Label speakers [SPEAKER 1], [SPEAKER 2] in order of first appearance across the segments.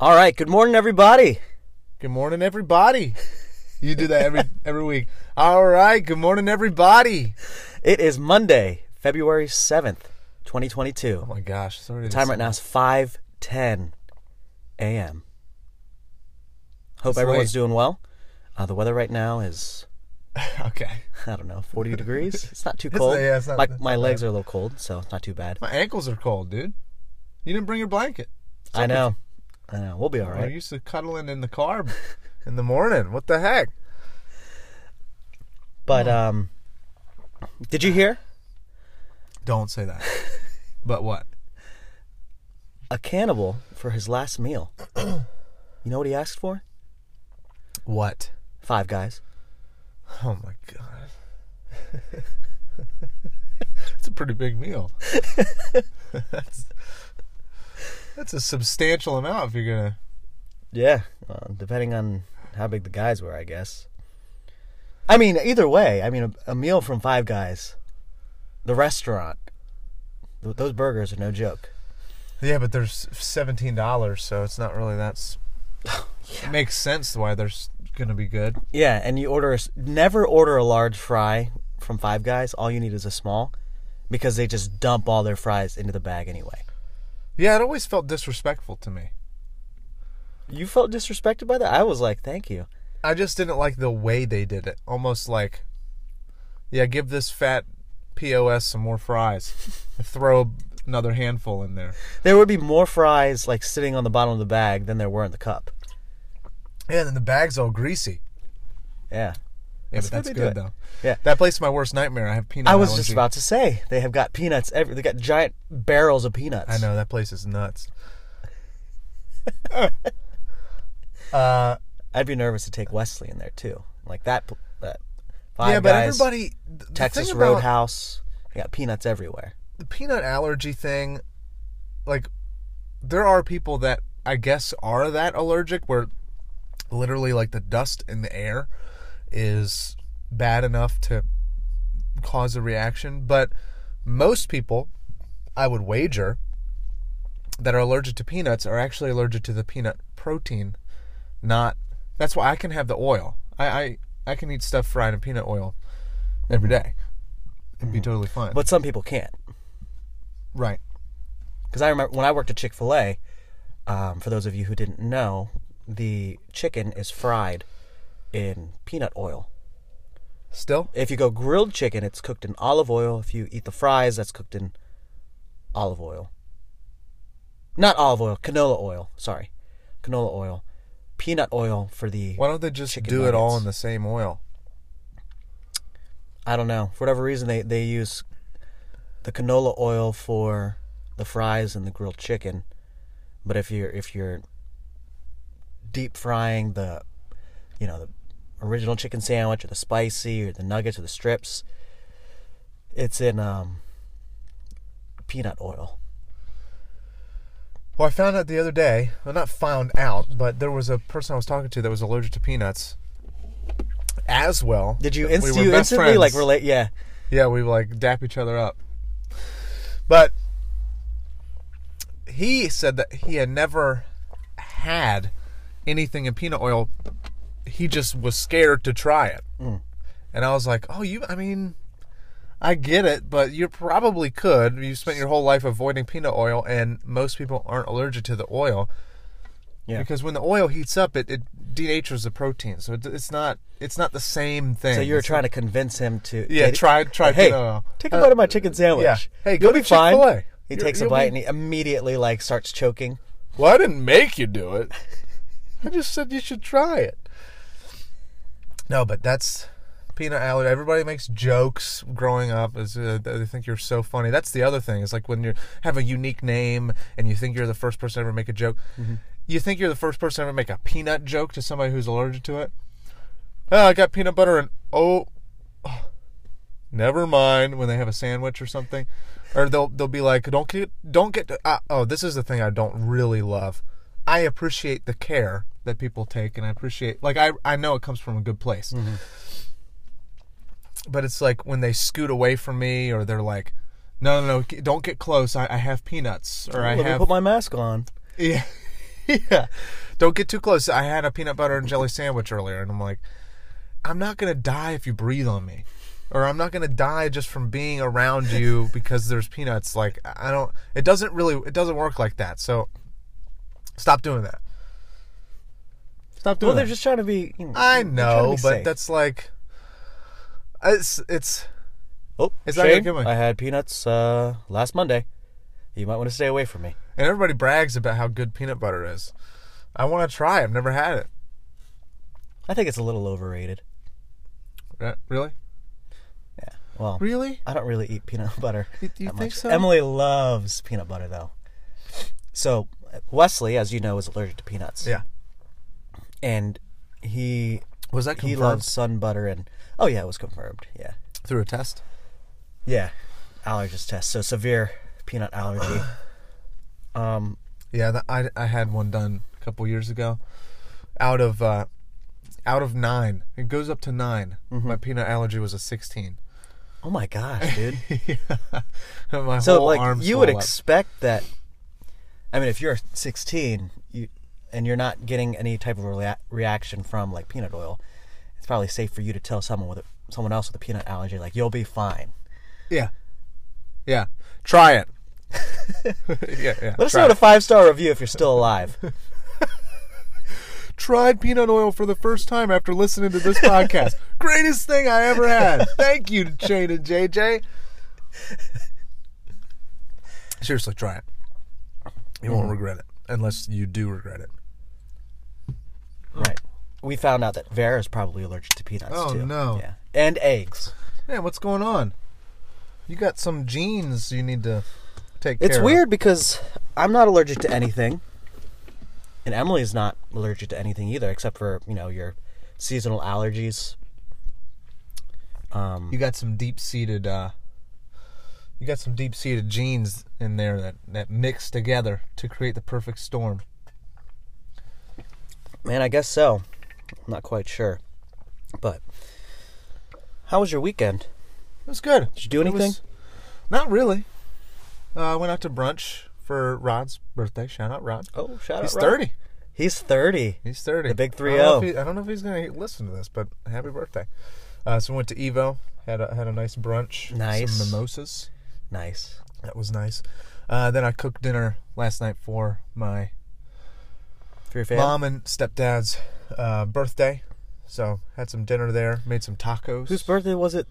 [SPEAKER 1] All right. Good morning, everybody.
[SPEAKER 2] Good morning, everybody. You do that every every week. All right. Good morning, everybody.
[SPEAKER 1] It is Monday, February seventh, twenty twenty two.
[SPEAKER 2] Oh my gosh, it's already
[SPEAKER 1] Time right now is five ten a.m. Hope
[SPEAKER 2] It's
[SPEAKER 1] everyone's
[SPEAKER 2] late.
[SPEAKER 1] doing well. Uh, the weather right now is
[SPEAKER 2] Okay.
[SPEAKER 1] I don't know forty degrees. It's not too cold.
[SPEAKER 2] yeah, it's not-
[SPEAKER 1] my my legs
[SPEAKER 2] bad.
[SPEAKER 1] are a little cold, so it's not too bad.
[SPEAKER 2] My ankles are cold, dude. You didn't bring your blanket.
[SPEAKER 1] I know. I know. We'll be all right.
[SPEAKER 2] I
[SPEAKER 1] right.
[SPEAKER 2] used to cuddling in the car in the morning. What the heck?
[SPEAKER 1] But um, did you hear
[SPEAKER 2] Don't say that. But what?
[SPEAKER 1] a cannibal for his last meal? you know what he asked for?
[SPEAKER 2] What?
[SPEAKER 1] Five guys.
[SPEAKER 2] Oh my god. It's a pretty big meal. that's that's a substantial amount if you're gonna
[SPEAKER 1] Yeah, uh, depending on how big the guys were, I guess. I mean, either way, I mean, a, a meal from Five Guys, the restaurant, th- those burgers are no joke.
[SPEAKER 2] Yeah, but there's seventeen dollars, so it's not really that's. It makes sense why they're s- gonna be good.
[SPEAKER 1] Yeah, and you order a s never order a large fry from Five Guys. All you need is a small, because they just dump all their fries into the bag anyway.
[SPEAKER 2] Yeah, it always felt disrespectful to me.
[SPEAKER 1] You felt disrespected by that? I was like, thank you.
[SPEAKER 2] I just didn't like the way they did it. Almost like, yeah, give this fat pos some more fries. Throw another handful in there.
[SPEAKER 1] There would be more fries like sitting on the bottom of the bag than there were in the cup.
[SPEAKER 2] Yeah, and then the bag's all greasy.
[SPEAKER 1] Yeah.
[SPEAKER 2] Yeah,
[SPEAKER 1] That's
[SPEAKER 2] but that's good though.
[SPEAKER 1] Yeah.
[SPEAKER 2] That place is my worst nightmare. I have peanuts.
[SPEAKER 1] I was
[SPEAKER 2] allergy.
[SPEAKER 1] just about to say they have got peanuts. Every they got giant barrels of peanuts.
[SPEAKER 2] I know that place is nuts. uh,
[SPEAKER 1] I'd be nervous to take Wesley in there too. Like that. That. Five
[SPEAKER 2] yeah, but
[SPEAKER 1] Guys,
[SPEAKER 2] everybody.
[SPEAKER 1] Texas Roadhouse. They got peanuts everywhere.
[SPEAKER 2] the peanut allergy thing, like, there are people that I guess are that allergic, where literally like the dust in the air is bad enough to cause a reaction. But most people, I would wager, that are allergic to peanuts are actually allergic to the peanut protein. Not that's why I can have the oil. I I, I can eat stuff fried in peanut oil every day. It'd be totally fine.
[SPEAKER 1] But some people can't.
[SPEAKER 2] right.
[SPEAKER 1] Because I remember when I worked at Chick Fil A. Um, for those of you who didn't know, the chicken is fried in peanut oil.
[SPEAKER 2] Still?
[SPEAKER 1] If you go grilled chicken, it's cooked in olive oil. If you eat the fries, that's cooked in olive oil. Not olive oil, canola oil. Sorry, canola oil. Peanut oil for the.
[SPEAKER 2] Why don't they just do it all in the same oil?
[SPEAKER 1] I don't know. For whatever reason, they they use the canola oil for the fries and the grilled chicken. But if you're if you're deep frying the, you know, the original chicken sandwich or the spicy or the nuggets or the strips, it's in um, peanut oil.
[SPEAKER 2] Well, I found out the other day. Well, not found out, but there was a person I was talking to that was allergic to peanuts. As well.
[SPEAKER 1] Did you
[SPEAKER 2] We
[SPEAKER 1] inst-
[SPEAKER 2] were
[SPEAKER 1] you instantly like relate? Yeah.
[SPEAKER 2] Yeah, we like dap each other up. But he said that he had never had anything in peanut oil. He just was scared to try it. And I was like, "Oh, you I mean, I get it, but you probably could. You spent your whole life avoiding peanut oil and most people aren't allergic to the oil
[SPEAKER 1] Yeah.
[SPEAKER 2] because when the oil heats up it, it denatures the protein. So it, it's not it's not the same thing.
[SPEAKER 1] So you were
[SPEAKER 2] It's
[SPEAKER 1] trying to convince him to
[SPEAKER 2] Yeah, try- try
[SPEAKER 1] Hey,
[SPEAKER 2] peanut oil.
[SPEAKER 1] take a
[SPEAKER 2] Uh,
[SPEAKER 1] bite of my chicken sandwich.
[SPEAKER 2] yeah. Hey, go
[SPEAKER 1] be fine.
[SPEAKER 2] Chick-fil-A.
[SPEAKER 1] He
[SPEAKER 2] You're-
[SPEAKER 1] takes a bite
[SPEAKER 2] be-
[SPEAKER 1] and he immediately like starts choking.
[SPEAKER 2] Well, I didn't make you do it. I just said you should try it. No, but that's peanut allergy. Everybody makes jokes growing up. Is uh, they think you're so funny. That's the other thing. Is like when you have a unique name and you think you're the first person to ever make a joke. You think you're the first person to ever make a peanut joke to somebody who's allergic to it. Oh, I got peanut butter and oh, never mind. When they have a sandwich or something, or they'll they'll be like, don't get don't get. Uh, oh, this is the thing I don't really love. I appreciate the care that people take, and I appreciate like I I know it comes from a good place. Mm-hmm. But it's like when they scoot away from me, or they're like, "No, no, no, don't get close. I, I have peanuts, or I
[SPEAKER 1] Let me
[SPEAKER 2] have
[SPEAKER 1] put my mask on.
[SPEAKER 2] yeah, yeah. Don't get too close. I had a peanut butter and jelly sandwich earlier, and I'm like, I'm not gonna die if you breathe on me, or I'm not gonna die just from being around you because there's peanuts. Like I don't. It doesn't really. It doesn't work like that. So stop doing that. Stop doing
[SPEAKER 1] Well, they're just trying to be. You know,
[SPEAKER 2] I
[SPEAKER 1] they're trying to
[SPEAKER 2] know,
[SPEAKER 1] be
[SPEAKER 2] but
[SPEAKER 1] safe.
[SPEAKER 2] that's like, it's it's.
[SPEAKER 1] Oh,
[SPEAKER 2] It's not
[SPEAKER 1] Shane,
[SPEAKER 2] gonna.
[SPEAKER 1] I had peanuts uh, last Monday. You might want to stay away from me.
[SPEAKER 2] And everybody brags about how good peanut butter is. I want to try. I've never had it.
[SPEAKER 1] I think it's a little overrated.
[SPEAKER 2] Really?
[SPEAKER 1] Yeah. Well,
[SPEAKER 2] Really?
[SPEAKER 1] I don't really eat peanut butter.
[SPEAKER 2] You- you
[SPEAKER 1] that
[SPEAKER 2] think
[SPEAKER 1] much.
[SPEAKER 2] so?
[SPEAKER 1] Emily loves peanut butter though. So Wesley, as you know, is allergic to peanuts.
[SPEAKER 2] Yeah.
[SPEAKER 1] And he
[SPEAKER 2] Was that
[SPEAKER 1] he
[SPEAKER 2] confirmed
[SPEAKER 1] loves sun butter and oh yeah, it was confirmed. Yeah.
[SPEAKER 2] through a test?
[SPEAKER 1] Yeah. Allergist test. So severe peanut allergy. um
[SPEAKER 2] Yeah, that, I I had one done a couple years ago. Out of uh, out of nine, it goes up to 9
[SPEAKER 1] Mm-hmm.
[SPEAKER 2] My peanut allergy was a sixteen.
[SPEAKER 1] oh my gosh, dude.
[SPEAKER 2] yeah. My
[SPEAKER 1] so like you would
[SPEAKER 2] up.
[SPEAKER 1] expect that I mean if you're 16 you and you're not getting any type of rea- reaction from like peanut oil it's probably safe for you to tell someone with a, someone else with a peanut allergy like you'll be fine
[SPEAKER 2] Yeah. Yeah. Try it. yeah, yeah.
[SPEAKER 1] let us know
[SPEAKER 2] it.
[SPEAKER 1] a five star review if you're still alive
[SPEAKER 2] tried peanut oil for the first time after listening to this podcast. Greatest thing I ever had. Thank you, to Shane and JJ. Seriously, try it. You
[SPEAKER 1] Mm-hmm.
[SPEAKER 2] won't regret it. Unless you do regret it.
[SPEAKER 1] Right we found out that Vera is probably allergic to peanuts
[SPEAKER 2] Oh,
[SPEAKER 1] too
[SPEAKER 2] no.
[SPEAKER 1] yeah and eggs
[SPEAKER 2] Man, what's going on? You got some genes you need to take
[SPEAKER 1] it's
[SPEAKER 2] care of.
[SPEAKER 1] It's weird because I'm not allergic to anything and Emily's not allergic to anything either except for you know your seasonal allergies um.
[SPEAKER 2] You got some deep seated uh you got some deep seated genes in there that, that mix together to create the perfect storm.
[SPEAKER 1] Man, I guess so. I'm not quite sure. But how was your weekend?
[SPEAKER 2] It was good.
[SPEAKER 1] Did you do
[SPEAKER 2] It was-
[SPEAKER 1] anything?
[SPEAKER 2] not really. Uh, I went out to brunch for Rod's birthday. Shout out Rod.
[SPEAKER 1] Oh, shout
[SPEAKER 2] He's
[SPEAKER 1] out. He's
[SPEAKER 2] 30.
[SPEAKER 1] He's 30.
[SPEAKER 2] He's 30.
[SPEAKER 1] The big 3-0.
[SPEAKER 2] if I don't know if he's going to listen to this, but happy birthday. Uh, so we went to Evo, had a, had a nice brunch.
[SPEAKER 1] Nice.
[SPEAKER 2] Some mimosas.
[SPEAKER 1] Nice.
[SPEAKER 2] That was nice. Uh, then I cooked dinner last night for my
[SPEAKER 1] For your family?
[SPEAKER 2] mom and stepdad's uh, birthday. So had some dinner there, made some tacos.
[SPEAKER 1] Whose birthday was it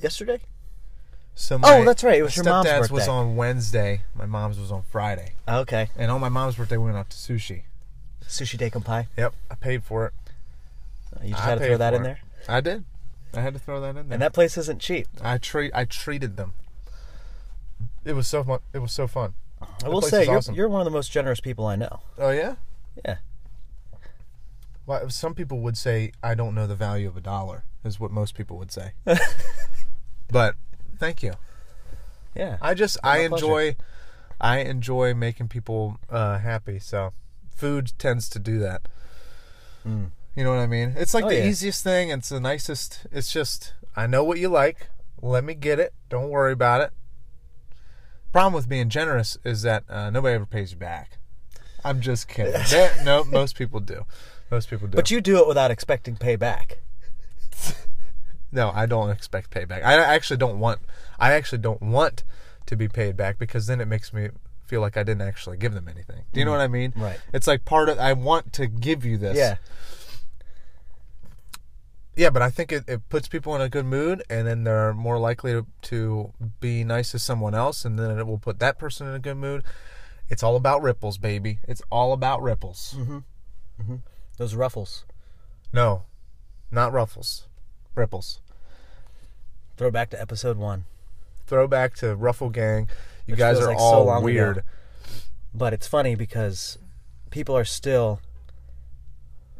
[SPEAKER 1] yesterday?
[SPEAKER 2] So
[SPEAKER 1] Oh, that's right, it was your mom's
[SPEAKER 2] stepdad's was on Wednesday. My mom's was on Friday.
[SPEAKER 1] Okay.
[SPEAKER 2] And on my mom's birthday, we went out to sushi.
[SPEAKER 1] Sushi Daikon Pie.
[SPEAKER 2] Yep, I paid for it.
[SPEAKER 1] You just
[SPEAKER 2] I
[SPEAKER 1] had to throw that in
[SPEAKER 2] it.
[SPEAKER 1] there?
[SPEAKER 2] I did. I had to throw that in there.
[SPEAKER 1] And that place isn't cheap.
[SPEAKER 2] I treat I treated them. It was so fun. It was so fun.
[SPEAKER 1] I will say, you're,
[SPEAKER 2] awesome.
[SPEAKER 1] you're one of the most generous people I know.
[SPEAKER 2] Oh yeah.
[SPEAKER 1] Yeah.
[SPEAKER 2] Well, some people would say I don't know the value of a dollar. Is what most people would say. but thank you.
[SPEAKER 1] Yeah.
[SPEAKER 2] I just I
[SPEAKER 1] pleasure.
[SPEAKER 2] enjoy I enjoy making people uh, happy. So food tends to do that.
[SPEAKER 1] Mm.
[SPEAKER 2] You know what I mean? It's like
[SPEAKER 1] Oh,
[SPEAKER 2] the
[SPEAKER 1] yeah.
[SPEAKER 2] easiest thing. It's the nicest. It's just I know what you like. Let me get it. Don't worry about it. Problem with being generous is that uh, nobody ever pays you back. I'm just kidding. That- no, most people do. Most people do.
[SPEAKER 1] But you do it without expecting payback.
[SPEAKER 2] no, I don't expect payback. I actually don't want. I actually don't want to be paid back because then it makes me feel like I didn't actually give them anything. Do you know mm-hmm. what I mean?
[SPEAKER 1] Right.
[SPEAKER 2] It's like part of. I want to give you this.
[SPEAKER 1] Yeah.
[SPEAKER 2] Yeah, but I think it, it puts people in a good mood, and then they're more likely to, to be nice to someone else, and then it will put that person in a good mood. It's all about ripples, baby. It's all about ripples.
[SPEAKER 1] Mm-hmm. Mm-hmm. Those ruffles.
[SPEAKER 2] No, not ruffles, ripples.
[SPEAKER 1] Throw back to episode one.
[SPEAKER 2] Throwback to Ruffle Gang. You
[SPEAKER 1] Which
[SPEAKER 2] guys are
[SPEAKER 1] like so
[SPEAKER 2] all
[SPEAKER 1] ago.
[SPEAKER 2] weird.
[SPEAKER 1] But it's funny because people are still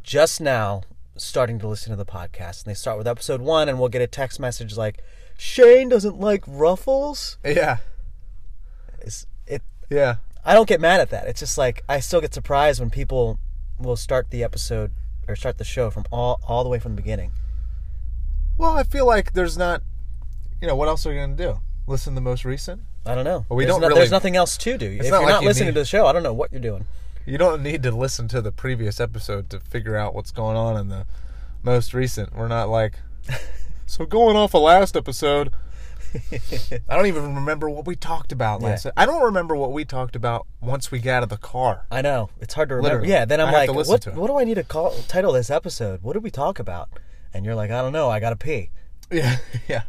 [SPEAKER 1] just now starting to listen to the podcast. And they start with episode one, and we'll get a text message like, Shane doesn't like ruffles.
[SPEAKER 2] Yeah,
[SPEAKER 1] It's, it,
[SPEAKER 2] yeah.
[SPEAKER 1] I don't get mad at that. It's just like, I still get surprised when people will start the episode or start the show from all, all the way from the beginning.
[SPEAKER 2] Well, I feel like there's not. You know, what else are you going to do? Listen to the most recent?
[SPEAKER 1] I don't know.
[SPEAKER 2] Well, we
[SPEAKER 1] there's
[SPEAKER 2] don't
[SPEAKER 1] no-
[SPEAKER 2] really-
[SPEAKER 1] There's nothing else to do. if
[SPEAKER 2] not
[SPEAKER 1] you're
[SPEAKER 2] like
[SPEAKER 1] not
[SPEAKER 2] you
[SPEAKER 1] listening
[SPEAKER 2] need-
[SPEAKER 1] to the show, I don't know what you're doing.
[SPEAKER 2] You don't need to listen to the previous episode to figure out what's going on in the most recent. We're not like so going off a last episode. I don't even remember what we talked about last.
[SPEAKER 1] Yeah.
[SPEAKER 2] I don't remember what we talked about once we got out of the car.
[SPEAKER 1] I know it's hard to remember.
[SPEAKER 2] Literally.
[SPEAKER 1] Yeah, then I'm
[SPEAKER 2] I
[SPEAKER 1] like, what? What do I need to call title this episode? What did we talk about? And you're like, I don't know. I gotta pee.
[SPEAKER 2] Yeah, yeah.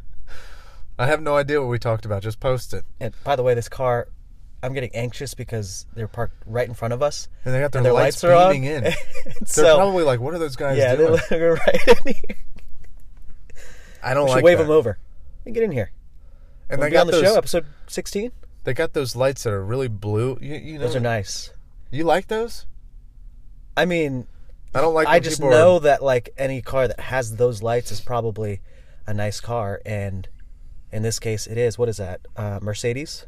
[SPEAKER 2] I have no idea what we talked about. Just post it.
[SPEAKER 1] And by the way, this car, I'm getting anxious because they're parked right in front of us.
[SPEAKER 2] And they got their,
[SPEAKER 1] their
[SPEAKER 2] lights,
[SPEAKER 1] lights, are on.
[SPEAKER 2] beaming in. They're
[SPEAKER 1] so
[SPEAKER 2] probably like, "What are those guys
[SPEAKER 1] yeah,
[SPEAKER 2] doing?"
[SPEAKER 1] they're right in here.
[SPEAKER 2] I don't
[SPEAKER 1] We
[SPEAKER 2] like
[SPEAKER 1] wave
[SPEAKER 2] that.
[SPEAKER 1] them over. And get in here.
[SPEAKER 2] And
[SPEAKER 1] Wanna
[SPEAKER 2] they got
[SPEAKER 1] on the
[SPEAKER 2] those.
[SPEAKER 1] show, episode 16.
[SPEAKER 2] They got those lights that are really blue. You, you know,
[SPEAKER 1] Those are nice.
[SPEAKER 2] You like those?
[SPEAKER 1] I mean,
[SPEAKER 2] I don't like.
[SPEAKER 1] I just know
[SPEAKER 2] Are,
[SPEAKER 1] that like any car that has those lights is probably a nice car, and in this case, it is. What is that? Uh, Mercedes.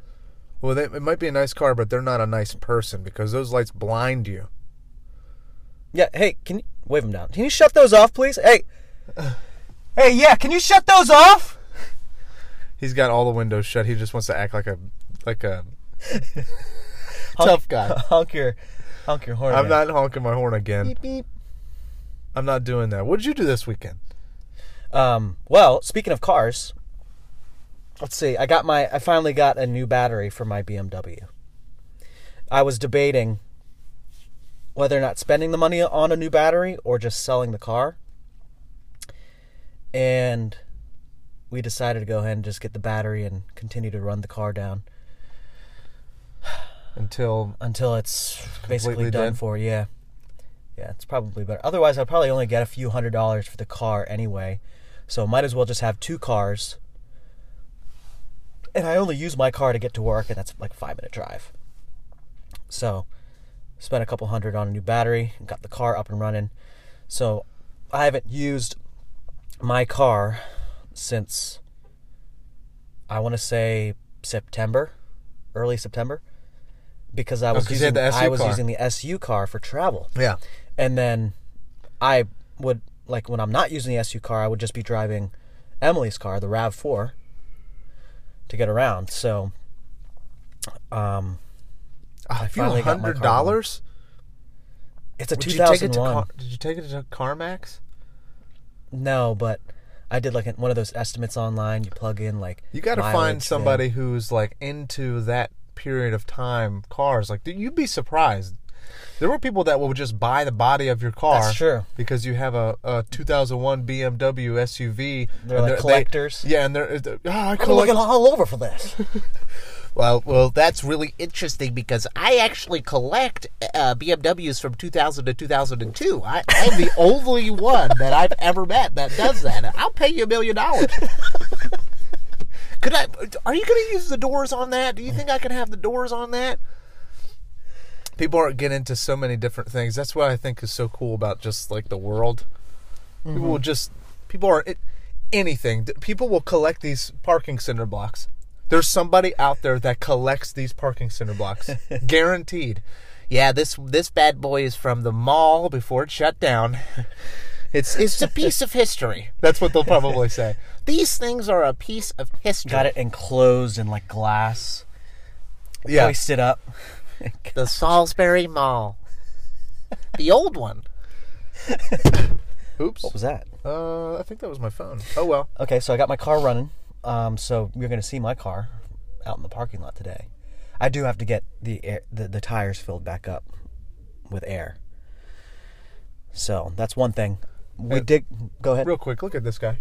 [SPEAKER 2] well, they, it might be a nice car, but they're not a nice person because those lights blind you.
[SPEAKER 1] Yeah. Hey, can you wave them down? Can you shut those off, please? Hey. Hey, yeah. Can you shut those off?
[SPEAKER 2] He's got all the windows shut. He just wants to act like a like a tough guy.
[SPEAKER 1] honk your, honk your horn.
[SPEAKER 2] I'm not honking my horn again.
[SPEAKER 1] Beep, beep.
[SPEAKER 2] I'm not doing that. What did you do this weekend?
[SPEAKER 1] Um. Well, speaking of cars, let's see. I got my. I finally got a new battery for my BMW. I was debating whether or not spending the money on a new battery or just selling the car. And we decided to go ahead and just get the battery and continue to run the car down
[SPEAKER 2] Until
[SPEAKER 1] until it's basically done
[SPEAKER 2] dead?
[SPEAKER 1] for. Yeah, yeah, it's probably better. Otherwise, I'd probably only get a few hundred dollars for the car anyway. So might as well just have two cars. And I only use my car to get to work, and that's like a five minute drive. So, spent a couple hundred on a new battery, and got the car up and running. So, I haven't used my car since I want to say September, early September, because I was
[SPEAKER 2] 'cause you
[SPEAKER 1] using
[SPEAKER 2] the
[SPEAKER 1] I was
[SPEAKER 2] car.
[SPEAKER 1] using the SU car for travel,
[SPEAKER 2] yeah,
[SPEAKER 1] and then I would like when I'm not using the SU car, I would just be driving Emily's car, the Rav Four, to get around. So, um,
[SPEAKER 2] a few
[SPEAKER 1] finally got my
[SPEAKER 2] hundred dollars.
[SPEAKER 1] it's a
[SPEAKER 2] Did you take it to
[SPEAKER 1] 2001.
[SPEAKER 2] Car- Did you take it to CarMax?
[SPEAKER 1] No, but I did like one of those estimates online. You plug in like
[SPEAKER 2] You got to find
[SPEAKER 1] thing.
[SPEAKER 2] somebody who's like into that period of time cars. Like you'd be surprised. There were people that will just buy the body of your car.
[SPEAKER 1] That's true.
[SPEAKER 2] Because you have a, a 2001 BMW SUV.
[SPEAKER 1] They're
[SPEAKER 2] and
[SPEAKER 1] like
[SPEAKER 2] they-
[SPEAKER 1] collectors.
[SPEAKER 2] yeah, and they're, they're oh, I
[SPEAKER 1] I'm looking all over for this.
[SPEAKER 3] Well, well, that's really interesting because I actually collect uh, BMWs from 2000 to 2002. I, I'm the only one that I've ever met that does that. I'll pay you a million dollars. Could I? Are you going to use the doors on that? Do you think I can have the doors on that?
[SPEAKER 2] people are getting into so many different things. That's what I think is so cool about just like the world. People will just people are it, anything. People will collect these parking cinder blocks. There's somebody out there that collects these parking cinder blocks, guaranteed.
[SPEAKER 3] Yeah, this this bad boy is from the mall before it shut down.
[SPEAKER 2] It's
[SPEAKER 3] It's a piece of history.
[SPEAKER 2] that's what they'll probably say.
[SPEAKER 3] These things are a piece of history.
[SPEAKER 1] Got it enclosed in like glass.
[SPEAKER 2] Yeah,
[SPEAKER 1] Hoisted up.
[SPEAKER 3] The Salisbury Mall. The old one.
[SPEAKER 2] Oops.
[SPEAKER 1] What was that?
[SPEAKER 2] Uh, I think that was my phone. Oh well.
[SPEAKER 1] Okay, so I got my car running. Um, so you're gonna see my car out in the parking lot today. I do have to get the air, the, the tires filled back up with air. So that's one thing. We
[SPEAKER 2] Uh,
[SPEAKER 1] did. Go ahead.
[SPEAKER 2] Real quick, look at this guy.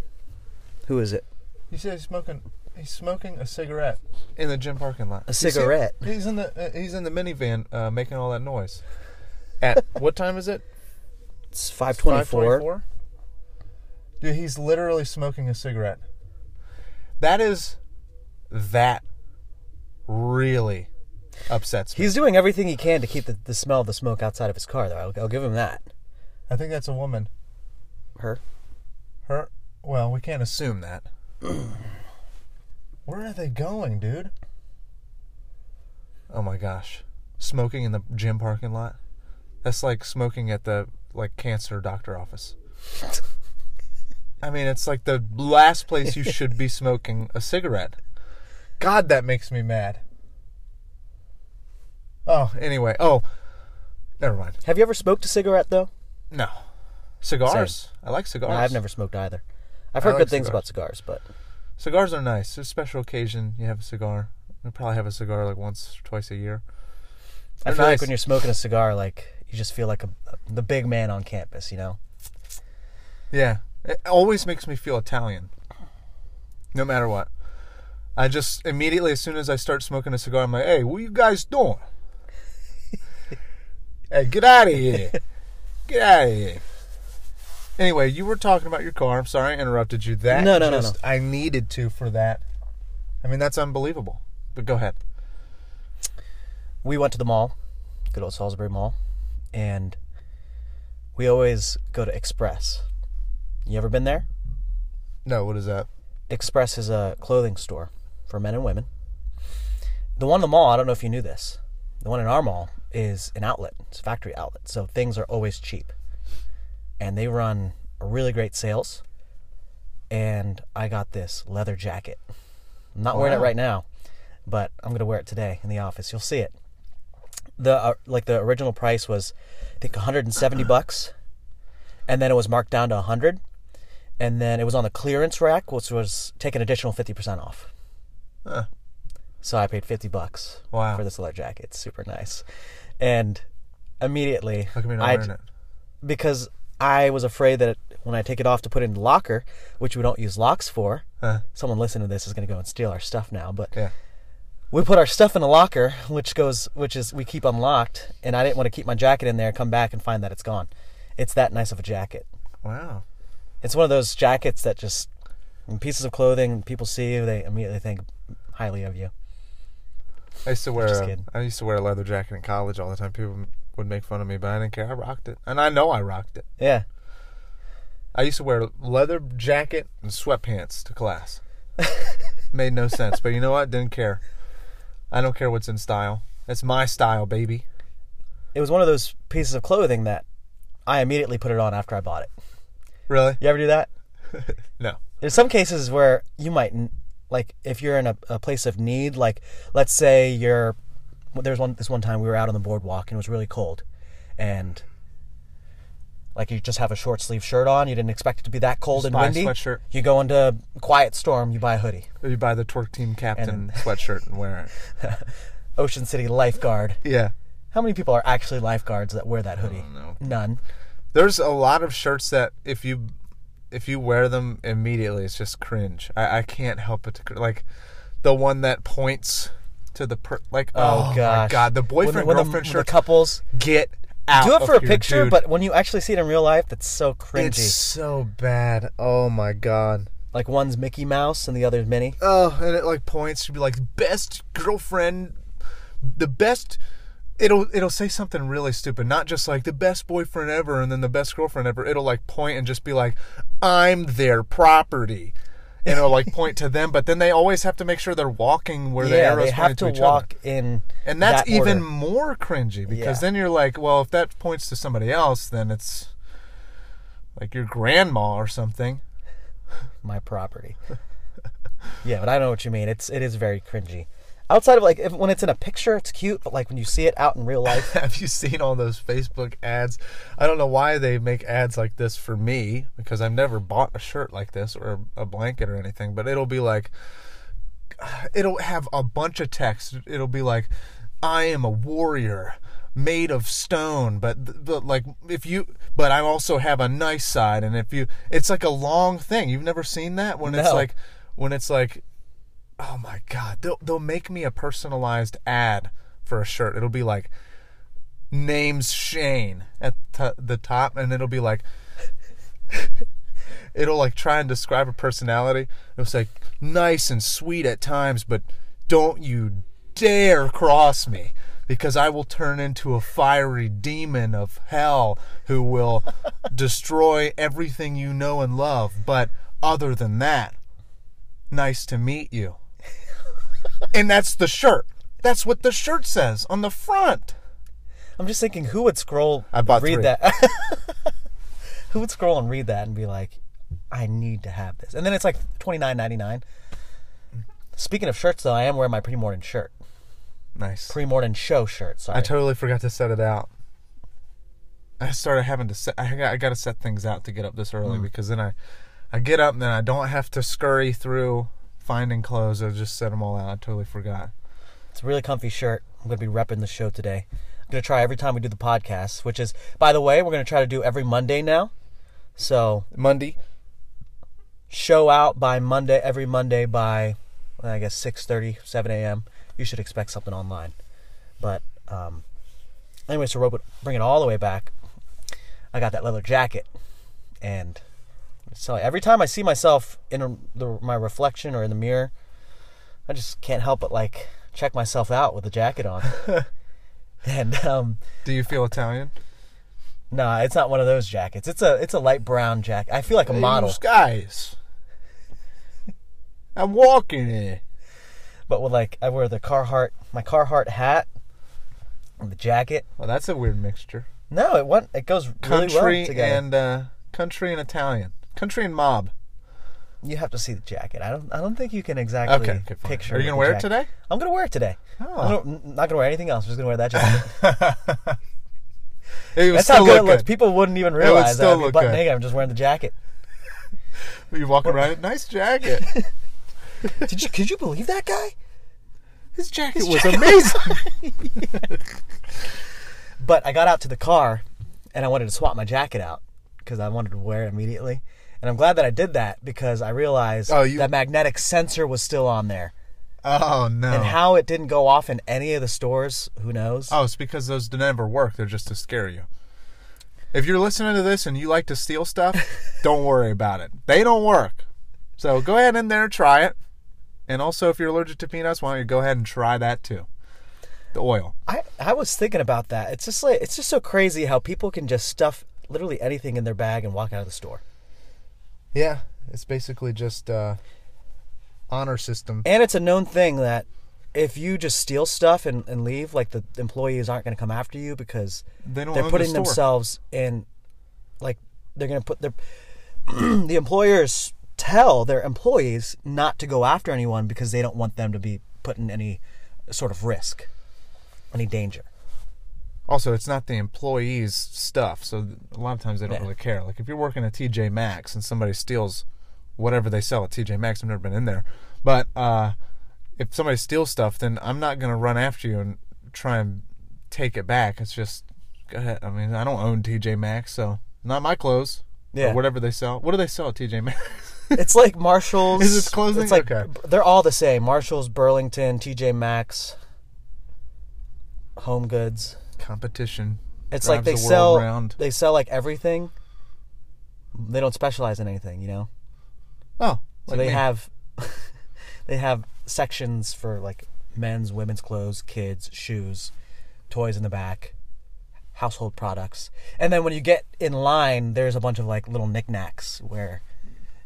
[SPEAKER 1] Who is it?
[SPEAKER 2] He said he's smoking. He's smoking a cigarette in the gym parking lot.
[SPEAKER 1] A cigarette?
[SPEAKER 2] He's in the uh, he's in the minivan uh, making all that noise. At what time is it?
[SPEAKER 1] It's five twenty four.
[SPEAKER 2] 5:24? Dude, he's literally smoking a cigarette. That is that really upsets me.
[SPEAKER 1] He's doing everything he can to keep the, the smell of the smoke outside of his car. Though I'll, I'll give him that.
[SPEAKER 2] I think that's a woman.
[SPEAKER 1] Her.
[SPEAKER 2] Her. Well, we can't assume that. Where are they going, dude? Oh my gosh. Smoking in the gym parking lot? That's like smoking at the like cancer doctor office. I mean, it's like the last place you should be smoking a cigarette. God, that makes me mad. Oh, anyway. Oh, Never mind.
[SPEAKER 1] Have you ever smoked a cigarette though?
[SPEAKER 2] No. Cigars. I like cigars.
[SPEAKER 1] No, I've never smoked either. I've heard
[SPEAKER 2] like
[SPEAKER 1] good things
[SPEAKER 2] cigars.
[SPEAKER 1] about cigars, but
[SPEAKER 2] Cigars are nice. It's a special occasion. You have a cigar. You probably have a cigar like once or twice a year.
[SPEAKER 1] I
[SPEAKER 2] They're
[SPEAKER 1] feel like when you're smoking a cigar, like you just feel like a, the big man on campus. You know?
[SPEAKER 2] Yeah. It always makes me feel Italian. No matter what. I just immediately, as soon as I start smoking a cigar, I'm like, hey, what you guys doing? hey, get out of here. Get out of here. Anyway, you were talking about your car. I'm sorry I interrupted you. That
[SPEAKER 1] No, no, no,
[SPEAKER 2] just, I needed to for that. I mean, that's unbelievable. But go ahead.
[SPEAKER 1] we went to the mall, good old Salisbury Mall, and we always go to Express. You ever been there?
[SPEAKER 2] No, what is that?
[SPEAKER 1] Express is a clothing store for men and women. The one in the mall, I don't know if you knew this. The one in our mall is an outlet. It's a factory outlet, so things are always cheap. And they run really great sales. And I got this leather jacket. I'm not wearing it right now, but I'm gonna wear it today in the office. You'll see it. The uh, like the original price was, I think 170 bucks, and then it was marked down to 100 and then it was on the clearance rack, which was take an additional fifty percent off.
[SPEAKER 2] Huh.
[SPEAKER 1] So I paid fifty bucks
[SPEAKER 2] Wow.
[SPEAKER 1] for this leather jacket. It's super nice, and immediately
[SPEAKER 2] How come you're not wearing it?
[SPEAKER 1] because I was afraid that when I take it off to put it in the locker, which we don't use locks for,
[SPEAKER 2] Huh?
[SPEAKER 1] someone listening to this is going to go and steal our stuff now. But
[SPEAKER 2] Yeah.
[SPEAKER 1] we put our stuff in a locker, which goes, which is we keep unlocked, and I didn't want to keep my jacket in there, come back and find that it's gone. It's that nice of a jacket.
[SPEAKER 2] Wow.
[SPEAKER 1] It's one of those jackets that just when pieces of clothing people see you, they immediately think highly of you.
[SPEAKER 2] I used to wear. A. I used to wear a leather jacket in college all the time. People would make fun of me, but I didn't care. I rocked it, and I know I rocked it.
[SPEAKER 1] Yeah.
[SPEAKER 2] I used to wear a leather jacket and sweatpants to class. Made no sense, but you know what? Didn't care. I don't care what's in style. It's my style, baby.
[SPEAKER 1] It was one of those pieces of clothing that I immediately put it on after I bought it.
[SPEAKER 2] Really?
[SPEAKER 1] You ever do that?
[SPEAKER 2] No.
[SPEAKER 1] There's some cases where you might like if you're in a, a place of need, like let's say you're there's one this one time we were out on the boardwalk and it was really cold and like you just have a short sleeve shirt on, you didn't expect it to be that cold
[SPEAKER 2] Just
[SPEAKER 1] and
[SPEAKER 2] buy a
[SPEAKER 1] windy.
[SPEAKER 2] sweatshirt.
[SPEAKER 1] You go into quiet storm, you buy a hoodie.
[SPEAKER 2] Or you buy the twerk team captain
[SPEAKER 1] And
[SPEAKER 2] sweatshirt and wear it.
[SPEAKER 1] Ocean City lifeguard.
[SPEAKER 2] Yeah.
[SPEAKER 1] How many people are actually lifeguards that wear that hoodie? None.
[SPEAKER 2] There's a lot of shirts that if you if you wear them immediately, it's just cringe. I, I can't help it to cr- like the one that points to the per, like oh,
[SPEAKER 1] Oh, gosh.
[SPEAKER 2] my god the
[SPEAKER 1] When the-
[SPEAKER 2] boyfriend
[SPEAKER 1] when the-
[SPEAKER 2] girlfriend
[SPEAKER 1] the
[SPEAKER 2] shirt
[SPEAKER 1] couples
[SPEAKER 2] get out
[SPEAKER 1] do it for a picture,
[SPEAKER 2] dude.
[SPEAKER 1] but when you actually see it in real life, that's so cringy.
[SPEAKER 2] it's so bad oh my god
[SPEAKER 1] Like one's Mickey Mouse and the other's Minnie.
[SPEAKER 2] oh and it like points to be like best girlfriend the best it'll it'll say something really stupid not just like the best boyfriend ever and then the best girlfriend ever it'll like point and just be like i'm their property and it'll like point to them but then they always have to make sure they're walking where the arrows
[SPEAKER 1] they have
[SPEAKER 2] pointing
[SPEAKER 1] to
[SPEAKER 2] each other.
[SPEAKER 1] walk in.
[SPEAKER 2] and that's
[SPEAKER 1] that
[SPEAKER 2] even
[SPEAKER 1] order.
[SPEAKER 2] more cringy because
[SPEAKER 1] Yeah.
[SPEAKER 2] then you're like well if that points to somebody else then it's like your grandma or something
[SPEAKER 1] my property. yeah, but I know what you mean. It's it is very cringy. Outside of like if, when it's in a picture, it's cute, but like when you see it out in real life,
[SPEAKER 2] Have you seen all those Facebook ads? I don't know why they make ads like this for me because I've never bought a shirt like this or a blanket or anything, but it'll be like it'll have a bunch of text. It'll be like I am a warrior made of stone, but th- but like if you but I also have a nice side and if you it's like a long thing. You've never seen that when it's like when it's like oh my god, they'll they'll make me a personalized ad for a shirt. It'll be like name's Shane at t- the top, and it'll be like it'll like try and describe a personality. It'll say nice and sweet at times, but don't you dare cross me. Because I will turn into a fiery demon of hell who will destroy everything you know and love. But other than that, nice to meet you. And that's the shirt. That's what the shirt says on the front.
[SPEAKER 1] I'm just thinking who would scroll
[SPEAKER 2] I bought
[SPEAKER 1] read
[SPEAKER 2] three.
[SPEAKER 1] that Who would scroll and read that and be like, I need to have this. And then it's like twenty nine ninety nine. Speaking of shirts though, I am wearing my pre morning shirt.
[SPEAKER 2] Nice.
[SPEAKER 1] Pre morning show shirt, sorry.
[SPEAKER 2] I totally forgot to set it out. I started having to set. I got, I got to set things out to get up this early
[SPEAKER 1] Mm.
[SPEAKER 2] because then I, I get up and then I don't have to scurry through finding clothes. I just set them all out. I totally forgot.
[SPEAKER 1] It's a really comfy shirt. I'm going to be repping the show today. I'm going to try every time we do the podcast, which is, by the way, we're going to try to do every Monday now. So
[SPEAKER 2] Monday.
[SPEAKER 1] show out by Monday, every Monday by, I guess, 6.30, 7 a.m. You should expect something online. But um, anyway, so Robert, bring it all the way back. I got that leather jacket. And so every time I see myself in a, the, my reflection or in the mirror, I just can't help but like check myself out with the jacket on. and um,
[SPEAKER 2] Do you feel Italian?
[SPEAKER 1] no, it's not one of those jackets. It's a it's a light brown jacket. I feel like a model,
[SPEAKER 2] guys. I'm walking it.
[SPEAKER 1] but with like I wear the Carhartt my Carhartt hat and the jacket.
[SPEAKER 2] Well, that's a weird mixture.
[SPEAKER 1] No, it went it goes really
[SPEAKER 2] Country
[SPEAKER 1] well together.
[SPEAKER 2] and uh, country and Italian. Country and mob.
[SPEAKER 1] you have to see the jacket. I don't I don't think you can exactly
[SPEAKER 2] Okay, okay,
[SPEAKER 1] picture.
[SPEAKER 2] Are you gonna wear it today?
[SPEAKER 1] I'm gonna wear it today.
[SPEAKER 2] Oh.
[SPEAKER 1] I'm gonna, not gonna wear anything else. I'm just gonna wear that jacket.
[SPEAKER 2] It
[SPEAKER 1] That's
[SPEAKER 2] still
[SPEAKER 1] how good it
[SPEAKER 2] look
[SPEAKER 1] looks. People wouldn't even realize that I'd be button
[SPEAKER 2] good.
[SPEAKER 1] naked. I'm just wearing the jacket.
[SPEAKER 2] You walking around. Nice jacket.
[SPEAKER 1] Did you could you believe that guy?
[SPEAKER 2] His jacket
[SPEAKER 1] His
[SPEAKER 2] was
[SPEAKER 1] jacket-
[SPEAKER 2] amazing.
[SPEAKER 1] But I got out to the car and I wanted to swap my jacket out because I wanted to wear it immediately. And I'm glad that I did that because I realized
[SPEAKER 2] Oh, you-
[SPEAKER 1] that magnetic sensor was still on there.
[SPEAKER 2] oh no.
[SPEAKER 1] And how it didn't go off in any of the stores, who knows?
[SPEAKER 2] Oh, it's because those never work. They're just to scare you. If you're listening to this and you like to steal stuff, don't worry about it. They don't work. So go ahead in there try it. And also, if you're allergic to peanuts, why don't you go ahead and try that too? The oil.
[SPEAKER 1] I, I was thinking about that. It's just like it's just so crazy how people can just stuff literally anything in their bag and walk out of the store.
[SPEAKER 2] Yeah, it's basically just uh, honor system.
[SPEAKER 1] And it's a known thing that if you just steal stuff and, and leave, like the employees aren't going to come after you because
[SPEAKER 2] They don't
[SPEAKER 1] they're putting
[SPEAKER 2] the
[SPEAKER 1] themselves in, like they're going to put their the employers tell their employees not to go after anyone because they don't want them to be put in any sort of risk, any danger.
[SPEAKER 2] Also, it's not the employees' stuff, so a lot of times they don't
[SPEAKER 1] Yeah.
[SPEAKER 2] really care. Like if you're working at TJ Maxx and somebody steals whatever they sell at TJ Maxx, I've never been in there, but uh, if somebody steals stuff, then I'm not gonna run after you and try and take it back. It's just go ahead. I mean, I don't own TJ Maxx, so not my clothes.
[SPEAKER 1] Yeah.
[SPEAKER 2] Or whatever they sell. What do they sell at TJ Maxx?
[SPEAKER 1] It's like Marshalls.
[SPEAKER 2] Is it clothing?
[SPEAKER 1] It's like
[SPEAKER 2] Okay.
[SPEAKER 1] they're all the same. Marshalls, Burlington, TJ Maxx, Home Goods.
[SPEAKER 2] Competition.
[SPEAKER 1] It's like they
[SPEAKER 2] the
[SPEAKER 1] sell
[SPEAKER 2] round.
[SPEAKER 1] they sell like everything. They don't specialize in anything, you know.
[SPEAKER 2] Oh,
[SPEAKER 1] So
[SPEAKER 2] like
[SPEAKER 1] they
[SPEAKER 2] me.
[SPEAKER 1] have they have sections for like men's, women's clothes, kids, shoes, toys in the back, household products. And then when you get in line, there's a bunch of like little knickknacks where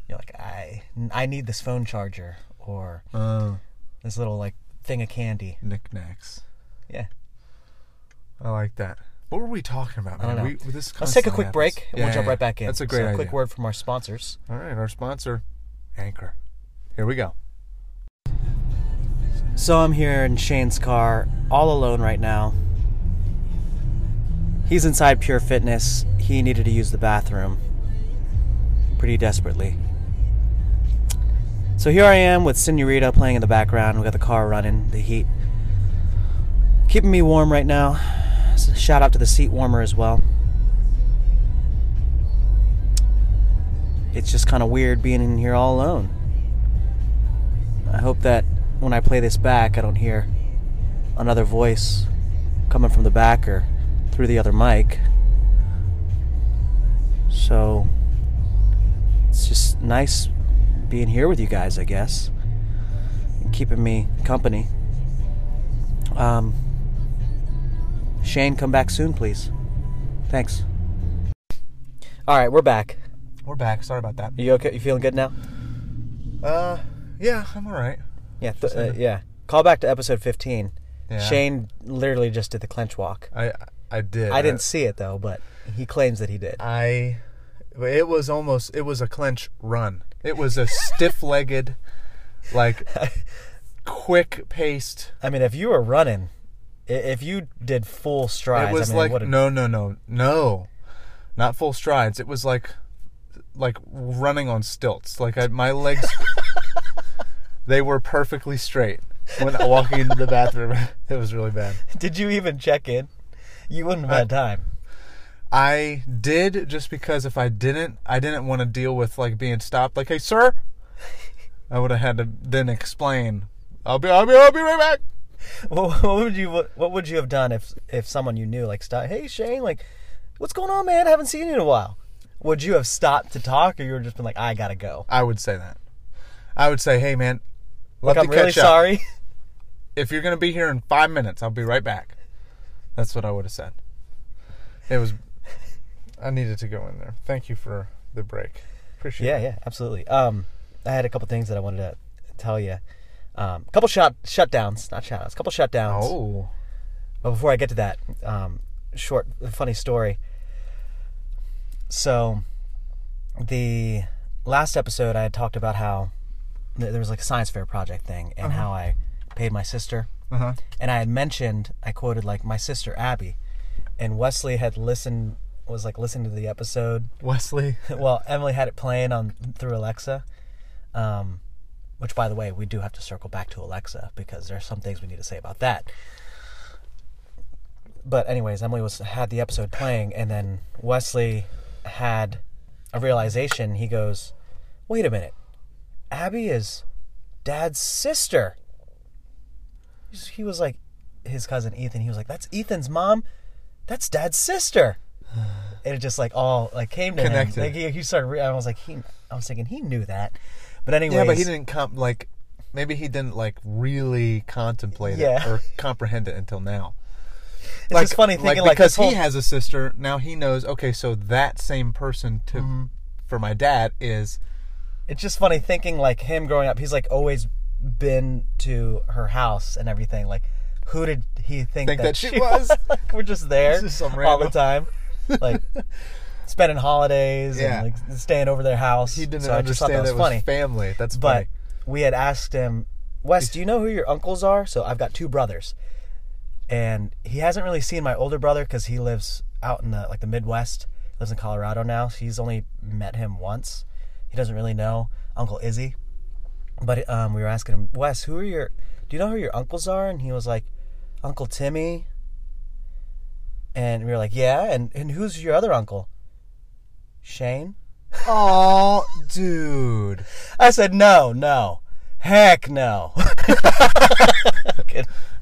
[SPEAKER 1] you're like, I I need this phone charger or
[SPEAKER 2] Oh,
[SPEAKER 1] this little like thing of candy.
[SPEAKER 2] knickknacks.
[SPEAKER 1] Yeah.
[SPEAKER 2] I like that. What were we talking about?
[SPEAKER 1] I don't know.
[SPEAKER 2] We, this
[SPEAKER 1] Let's take a quick
[SPEAKER 2] happens.
[SPEAKER 1] break and
[SPEAKER 2] Yeah,
[SPEAKER 1] we'll jump
[SPEAKER 2] yeah,
[SPEAKER 1] right back in.
[SPEAKER 2] That's a great
[SPEAKER 1] so,
[SPEAKER 2] idea.
[SPEAKER 1] quick word from our sponsors.
[SPEAKER 2] All right, our sponsor, Anchor. Here we go.
[SPEAKER 1] So I'm here in Shane's car, all alone right now. He's inside Pure Fitness. He needed to use the bathroom pretty desperately. So here I am with Senorita playing in the background. We got the car running, the heat keeping me warm right now. Shout out to the seat warmer as well. It's just kind of weird being in here all alone. I hope that when I play this back, I don't hear another voice coming from the back or through the other mic. So it's just nice being here with you guys, I guess, and keeping me company. Um, Shane, come back soon, please. Thanks. All right, we're back.
[SPEAKER 2] We're back. Sorry about that.
[SPEAKER 1] You okay? You feeling good now?
[SPEAKER 2] Uh, yeah, I'm all right.
[SPEAKER 1] Yeah, th- uh, yeah. Call back to episode 15.
[SPEAKER 2] Yeah.
[SPEAKER 1] Shane literally just did the clench walk.
[SPEAKER 2] I I did.
[SPEAKER 1] I didn't see it though, but he claims that he did.
[SPEAKER 2] I. It was almost. It was a clench run. It was a stiff-legged, like, quick-paced.
[SPEAKER 1] I mean, if you were running, i- if you did full strides,
[SPEAKER 2] It was
[SPEAKER 1] I mean,
[SPEAKER 2] like no, no, no, no. not full strides. It was like like running on stilts. Like I, my legs, they were perfectly straight when walking into the bathroom. It was really bad.
[SPEAKER 1] Did you even check in? You wouldn't have had time.
[SPEAKER 2] I did just because if I didn't, I didn't want to deal with like being stopped. Like, hey, sir, I would have had to then explain. I'll be, I'll be, I'll be right back.
[SPEAKER 1] What, what would you what, what would you have done if if someone you knew like stopped? Hey Shane, like, what's going on, man? I haven't seen you in a while. Would you have stopped to talk, or you would just been like, I gotta go?
[SPEAKER 2] I would say that. I would say, hey, man,
[SPEAKER 1] Like, I'm really
[SPEAKER 2] up.
[SPEAKER 1] sorry.
[SPEAKER 2] If you're gonna be here in five minutes, I'll be right back. That's what I would have said. It was. I needed to go in there. Thank you for the break. Appreciate
[SPEAKER 1] Yeah,
[SPEAKER 2] it.
[SPEAKER 1] yeah, absolutely. Um, I had a couple things that I wanted to tell you. Um, couple shot shutdowns, not shoutouts. A couple shutdowns.
[SPEAKER 2] Oh.
[SPEAKER 1] But before I get to that, um, short, funny story. So, the last episode, I had talked about how th- there was like a science fair project thing, and how I paid my sister,
[SPEAKER 2] Uh huh.
[SPEAKER 1] and I had mentioned, I quoted like my sister Abby, and Wesley had listened, was like listening to the episode.
[SPEAKER 2] Wesley.
[SPEAKER 1] well, Emily had it playing on through Alexa. Um, which, by the way, we do have to circle back to Alexa because there's some things we need to say about that. But anyways, Emily was had the episode playing, and then Wesley had a realization. He goes, "Wait a minute, Abby is Dad's sister." He was like, his cousin Ethan. He was like, "That's Ethan's mom. That's Dad's sister." And it just like all like came to
[SPEAKER 2] Connected.
[SPEAKER 1] him. Like he, he started. Re- I was like, he. I was thinking he knew that. But anyways,
[SPEAKER 2] Yeah, but he didn't come like. Maybe he didn't like really contemplate
[SPEAKER 1] Yeah.
[SPEAKER 2] it or comprehend it until now.
[SPEAKER 1] It's just funny thinking like,
[SPEAKER 2] because
[SPEAKER 1] whole-
[SPEAKER 2] he has a sister now. He knows. Okay, so that same person to
[SPEAKER 1] Mm-hmm.
[SPEAKER 2] for my dad is
[SPEAKER 1] it's just funny thinking like him growing up. He's like always been to her house and everything. Like, who did he think,
[SPEAKER 2] Think that she
[SPEAKER 1] she
[SPEAKER 2] was?
[SPEAKER 1] like, we're just there all the time, like spending holidays
[SPEAKER 2] Yeah.
[SPEAKER 1] and like staying over their house.
[SPEAKER 2] he didn't
[SPEAKER 1] so I just thought that was funny.
[SPEAKER 2] family. That's
[SPEAKER 1] but
[SPEAKER 2] funny.
[SPEAKER 1] we had asked him, Wes, do you know who your uncles are? So I've got two brothers, and he hasn't really seen my older brother because he lives out in the like the Midwest. He lives in Colorado now. He's only met him once. He doesn't really know Uncle Izzy. But um, we were asking him, Wes, who are your? Do you know who your uncles are? And he was like, Uncle Timmy. And we were like, yeah. And and who's your other uncle? Shane.
[SPEAKER 2] Oh, dude.
[SPEAKER 1] I said, no, no, heck no.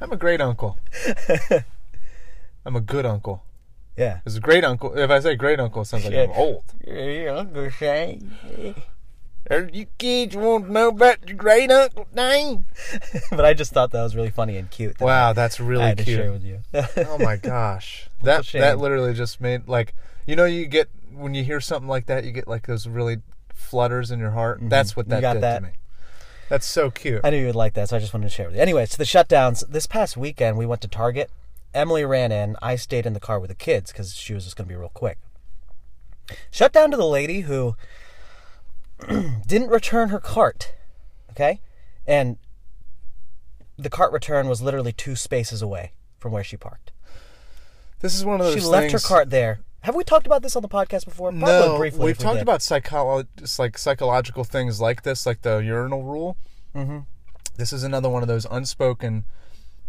[SPEAKER 2] I'm a great uncle. I'm a good uncle.
[SPEAKER 1] yeah.
[SPEAKER 2] It's a great uncle. If I say great uncle, it sounds like
[SPEAKER 1] Yeah.
[SPEAKER 2] I'm old.
[SPEAKER 1] Your Uncle Shane.
[SPEAKER 2] You kids want to know about your great uncle name?
[SPEAKER 1] but I just thought that was really funny and cute. that
[SPEAKER 2] Wow, that's
[SPEAKER 1] I
[SPEAKER 2] really
[SPEAKER 1] had to
[SPEAKER 2] cute.
[SPEAKER 1] share with you.
[SPEAKER 2] oh my gosh, that
[SPEAKER 1] Shane.
[SPEAKER 2] that literally just made like you know you get when you hear something like that you get like those really flutters in your heart. That's what
[SPEAKER 1] Mm-hmm. You
[SPEAKER 2] that
[SPEAKER 1] got
[SPEAKER 2] did
[SPEAKER 1] that?
[SPEAKER 2] to me. That's so cute.
[SPEAKER 1] I knew you would like that, so I just wanted to share with you. Anyways, to the shutdowns. This past weekend, we went to Target. Emily ran in. I stayed in the car with the kids because she was just going to be real quick. Shut down to the lady who didn't return her cart. Okay? And the cart return was literally two spaces away from where she parked.
[SPEAKER 2] This is one of those
[SPEAKER 1] She
[SPEAKER 2] things.
[SPEAKER 1] left her cart there. Have we talked about this on the podcast before? Probably
[SPEAKER 2] No,
[SPEAKER 1] briefly.
[SPEAKER 2] we've
[SPEAKER 1] if we
[SPEAKER 2] talked
[SPEAKER 1] did.
[SPEAKER 2] about psycholo- just like psychological things like this, like the urinal rule.
[SPEAKER 1] Mm-hmm.
[SPEAKER 2] This is another one of those unspoken,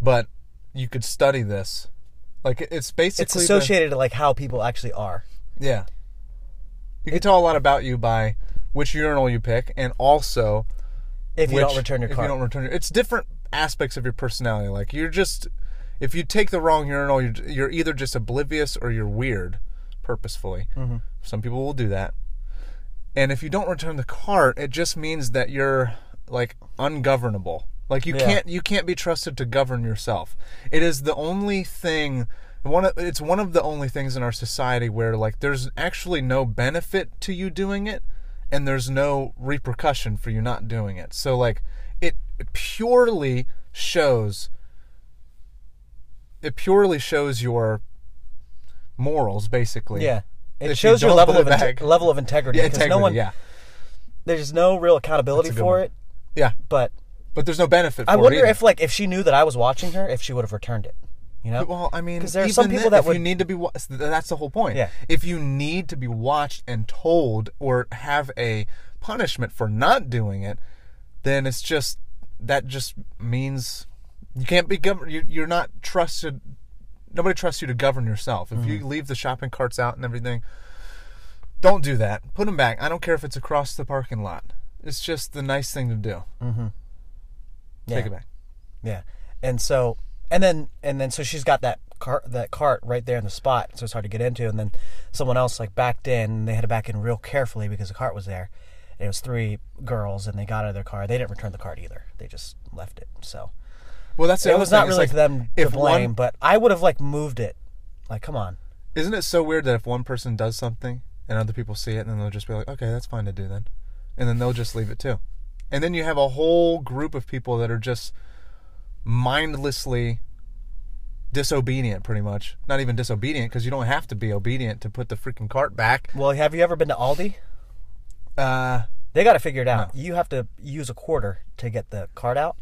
[SPEAKER 2] but you could study this. Like it's basically
[SPEAKER 1] It's
[SPEAKER 2] the-
[SPEAKER 1] associated to like how people actually are.
[SPEAKER 2] Yeah. You can tell a lot about you by which urinal you pick, and also
[SPEAKER 1] If you
[SPEAKER 2] which,
[SPEAKER 1] don't return your
[SPEAKER 2] if
[SPEAKER 1] cart.
[SPEAKER 2] you don't return your, it's different aspects of your personality. Like you're just, if you take the wrong urinal, you're, you're either just oblivious or you're weird, purposefully.
[SPEAKER 1] Mm-hmm.
[SPEAKER 2] Some people will do that. And if you don't return the cart, it just means that you're like ungovernable. Like you
[SPEAKER 1] Yeah.
[SPEAKER 2] can't you can't be trusted to govern yourself. It is the only thing one of, it's one of the only things in our society where like there's actually no benefit to you doing it and there's no repercussion for you not doing it. So like it purely shows it purely shows your morals basically.
[SPEAKER 1] Yeah. It
[SPEAKER 2] If you
[SPEAKER 1] shows your level of inte- level of integrity
[SPEAKER 2] Yeah, integrity,
[SPEAKER 1] no one
[SPEAKER 2] yeah.
[SPEAKER 1] there's no real accountability
[SPEAKER 2] That's a good
[SPEAKER 1] for
[SPEAKER 2] one.
[SPEAKER 1] it.
[SPEAKER 2] Yeah.
[SPEAKER 1] But
[SPEAKER 2] But there's no benefit for
[SPEAKER 1] I wonder if like if she knew that I was watching her, if she would have returned it. You know?
[SPEAKER 2] Well, I mean,
[SPEAKER 1] 'Cause there are some people
[SPEAKER 2] then,
[SPEAKER 1] that
[SPEAKER 2] if
[SPEAKER 1] would-
[SPEAKER 2] you need to be, wa- that's the whole point.
[SPEAKER 1] Yeah.
[SPEAKER 2] If you need to be watched and told, or have a punishment for not doing it, then it's just that just means you can't be governed. You're not trusted. Nobody trusts you to govern yourself. If
[SPEAKER 1] Mm-hmm.
[SPEAKER 2] you leave the shopping carts out and everything, don't do that. Put them back. I don't care if it's across the parking lot. It's just the nice thing to do.
[SPEAKER 1] yeah.
[SPEAKER 2] Take it back.
[SPEAKER 1] Yeah. And so and then and then so she's got that cart that cart right there in the spot, so it's hard to get into. And then someone else like backed in and they had to back in real carefully because the cart was there. It was three girls and they got out of their car. They didn't return the cart either. They just left it. So
[SPEAKER 2] Well, that's
[SPEAKER 1] it was
[SPEAKER 2] thing.
[SPEAKER 1] not really
[SPEAKER 2] like,
[SPEAKER 1] them to blame,
[SPEAKER 2] one-
[SPEAKER 1] but I would have like moved it. Like, come on.
[SPEAKER 2] Isn't it so weird that if one person does something and other people see it, and then they'll just be like, "Okay, that's fine to do then," and then they'll just leave it too, and then you have a whole group of people that are just mindlessly disobedient, pretty much. Not even disobedient because you don't have to be obedient to put the freaking cart back.
[SPEAKER 1] Well, have you ever been to Aldi?
[SPEAKER 2] Uh,
[SPEAKER 1] They got to figure it out. You have to use a quarter to get the cart out.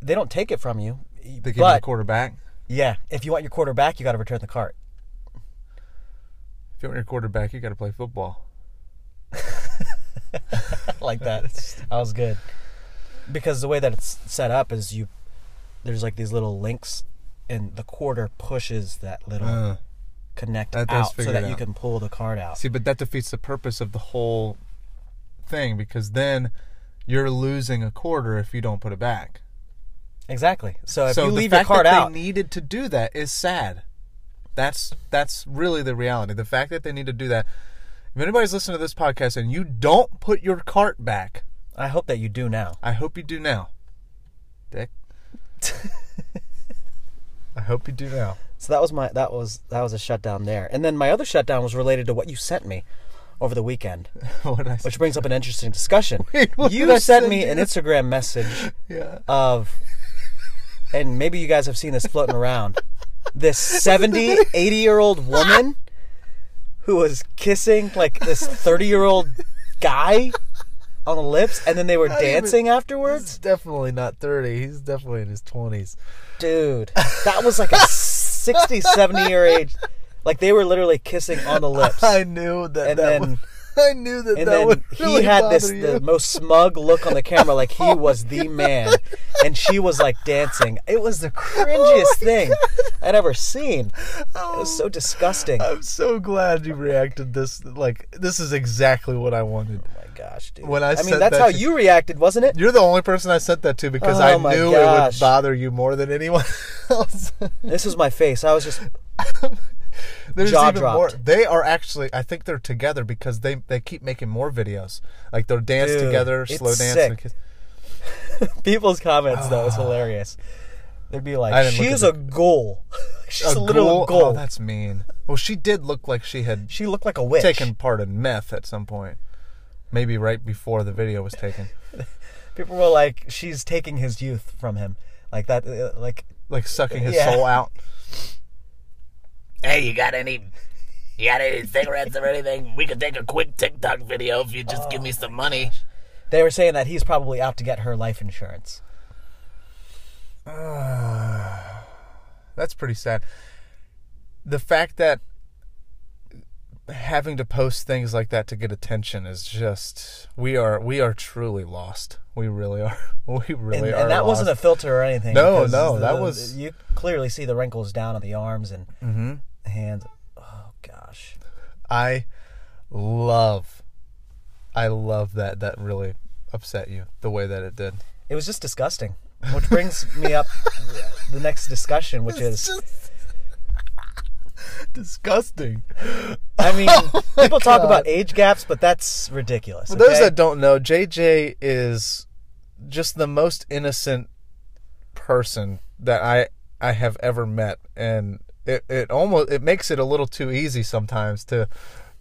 [SPEAKER 1] They don't take it from you.
[SPEAKER 2] they give you
[SPEAKER 1] but
[SPEAKER 2] the quarter back.
[SPEAKER 1] yeah, if you want your quarterback, you got to return the cart.
[SPEAKER 2] If you want your quarterback, you got to play football.
[SPEAKER 1] like that. that was good. Because the way that it's set up is you there's like these little links and the quarter pushes that little
[SPEAKER 2] Uh,
[SPEAKER 1] connect
[SPEAKER 2] that
[SPEAKER 1] out so that
[SPEAKER 2] it
[SPEAKER 1] you can pull the card out.
[SPEAKER 2] see, but that defeats the purpose of the whole thing because then you're losing a quarter if you don't put it back.
[SPEAKER 1] Exactly. So if
[SPEAKER 2] so
[SPEAKER 1] you
[SPEAKER 2] the
[SPEAKER 1] leave your
[SPEAKER 2] fact
[SPEAKER 1] card
[SPEAKER 2] that
[SPEAKER 1] out,
[SPEAKER 2] they needed to do that is sad. That's that's really the reality. The fact that they need to do that. If anybody's listening to this podcast and you don't put your cart back,
[SPEAKER 1] I hope that you do now.
[SPEAKER 2] I hope you do now. Dick. I hope you do now.
[SPEAKER 1] So that was my that was that was a shutdown there. And then my other shutdown was related to what you sent me over the weekend,
[SPEAKER 2] what did I
[SPEAKER 1] which brings up an interesting discussion.
[SPEAKER 2] Wait,
[SPEAKER 1] you sent me an Instagram message
[SPEAKER 2] Yeah.
[SPEAKER 1] of and maybe you guys have seen this floating around. This 70, 80 year old woman who was kissing like this 30 year old guy on the lips and then they were
[SPEAKER 2] even-
[SPEAKER 1] dancing afterwards.
[SPEAKER 2] definitely not 30. He's definitely in his 20s.
[SPEAKER 1] Dude, that was like a 60, 70 year age. Like they were literally kissing on the lips.
[SPEAKER 2] I knew that
[SPEAKER 1] And
[SPEAKER 2] that
[SPEAKER 1] then-
[SPEAKER 2] would, I knew that
[SPEAKER 1] and
[SPEAKER 2] that
[SPEAKER 1] then he
[SPEAKER 2] really
[SPEAKER 1] had this
[SPEAKER 2] you.
[SPEAKER 1] the most smug look on the camera like he oh was the man and she was like dancing. It was the oh cringiest thing i'd ever seen. It oh. was so disgusting. Oh
[SPEAKER 2] I'm so glad you reacted this like this is exactly what I wanted.
[SPEAKER 1] my gosh dude.
[SPEAKER 2] When I
[SPEAKER 1] i mean that's
[SPEAKER 2] that
[SPEAKER 1] how
[SPEAKER 2] to-
[SPEAKER 1] you reacted wasn't it?
[SPEAKER 2] You're the only person I sent that to because
[SPEAKER 1] Oh
[SPEAKER 2] I knew it would bother you more than anyone else.
[SPEAKER 1] this was my face. I was just
[SPEAKER 2] There's
[SPEAKER 1] Jaw
[SPEAKER 2] even more. They are actually I think they're together because they they keep making more videos. Like they'll dance
[SPEAKER 1] Dude,
[SPEAKER 2] together,
[SPEAKER 1] it's
[SPEAKER 2] slow dance
[SPEAKER 1] sick.
[SPEAKER 2] and
[SPEAKER 1] people's comments though was hilarious they'd be
[SPEAKER 2] I
[SPEAKER 1] like
[SPEAKER 2] didn't look
[SPEAKER 1] she's
[SPEAKER 2] at
[SPEAKER 1] a goal she's a, little
[SPEAKER 2] ghoul?
[SPEAKER 1] goal
[SPEAKER 2] Oh, that's mean. Well, she did look like she had
[SPEAKER 1] she looked like a witch
[SPEAKER 2] taken part in meth at some point. Maybe right before the video was taken.
[SPEAKER 1] people were like she's taking his youth from him like that uh, like
[SPEAKER 2] Like sucking his
[SPEAKER 1] Yeah.
[SPEAKER 2] soul out.
[SPEAKER 3] Hey, you got any? You got any cigarettes or anything? We could take a quick TikTok video if you just give me some money.
[SPEAKER 1] They were saying that he's probably out to get her life insurance.
[SPEAKER 2] That's pretty sad. The fact that having to post things like that to get attention is just we are we are truly lost. We really are. We really
[SPEAKER 1] and,
[SPEAKER 2] are.
[SPEAKER 1] and that wasn't a filter or anything.
[SPEAKER 2] No, no,
[SPEAKER 1] the-
[SPEAKER 2] that was-
[SPEAKER 1] You clearly see the wrinkles down on the arms and
[SPEAKER 2] Mhm.
[SPEAKER 1] Hands. Oh gosh.
[SPEAKER 2] I love I love that that really upset you the way that it did.
[SPEAKER 1] It was just disgusting. Which brings me up the next discussion, which is
[SPEAKER 2] disgusting.
[SPEAKER 1] I mean, oh people talk about age gaps, but that's ridiculous.
[SPEAKER 2] For those that don't know, JJ is just the most innocent person that I I have ever met, and it, it almost it makes it a little too easy sometimes to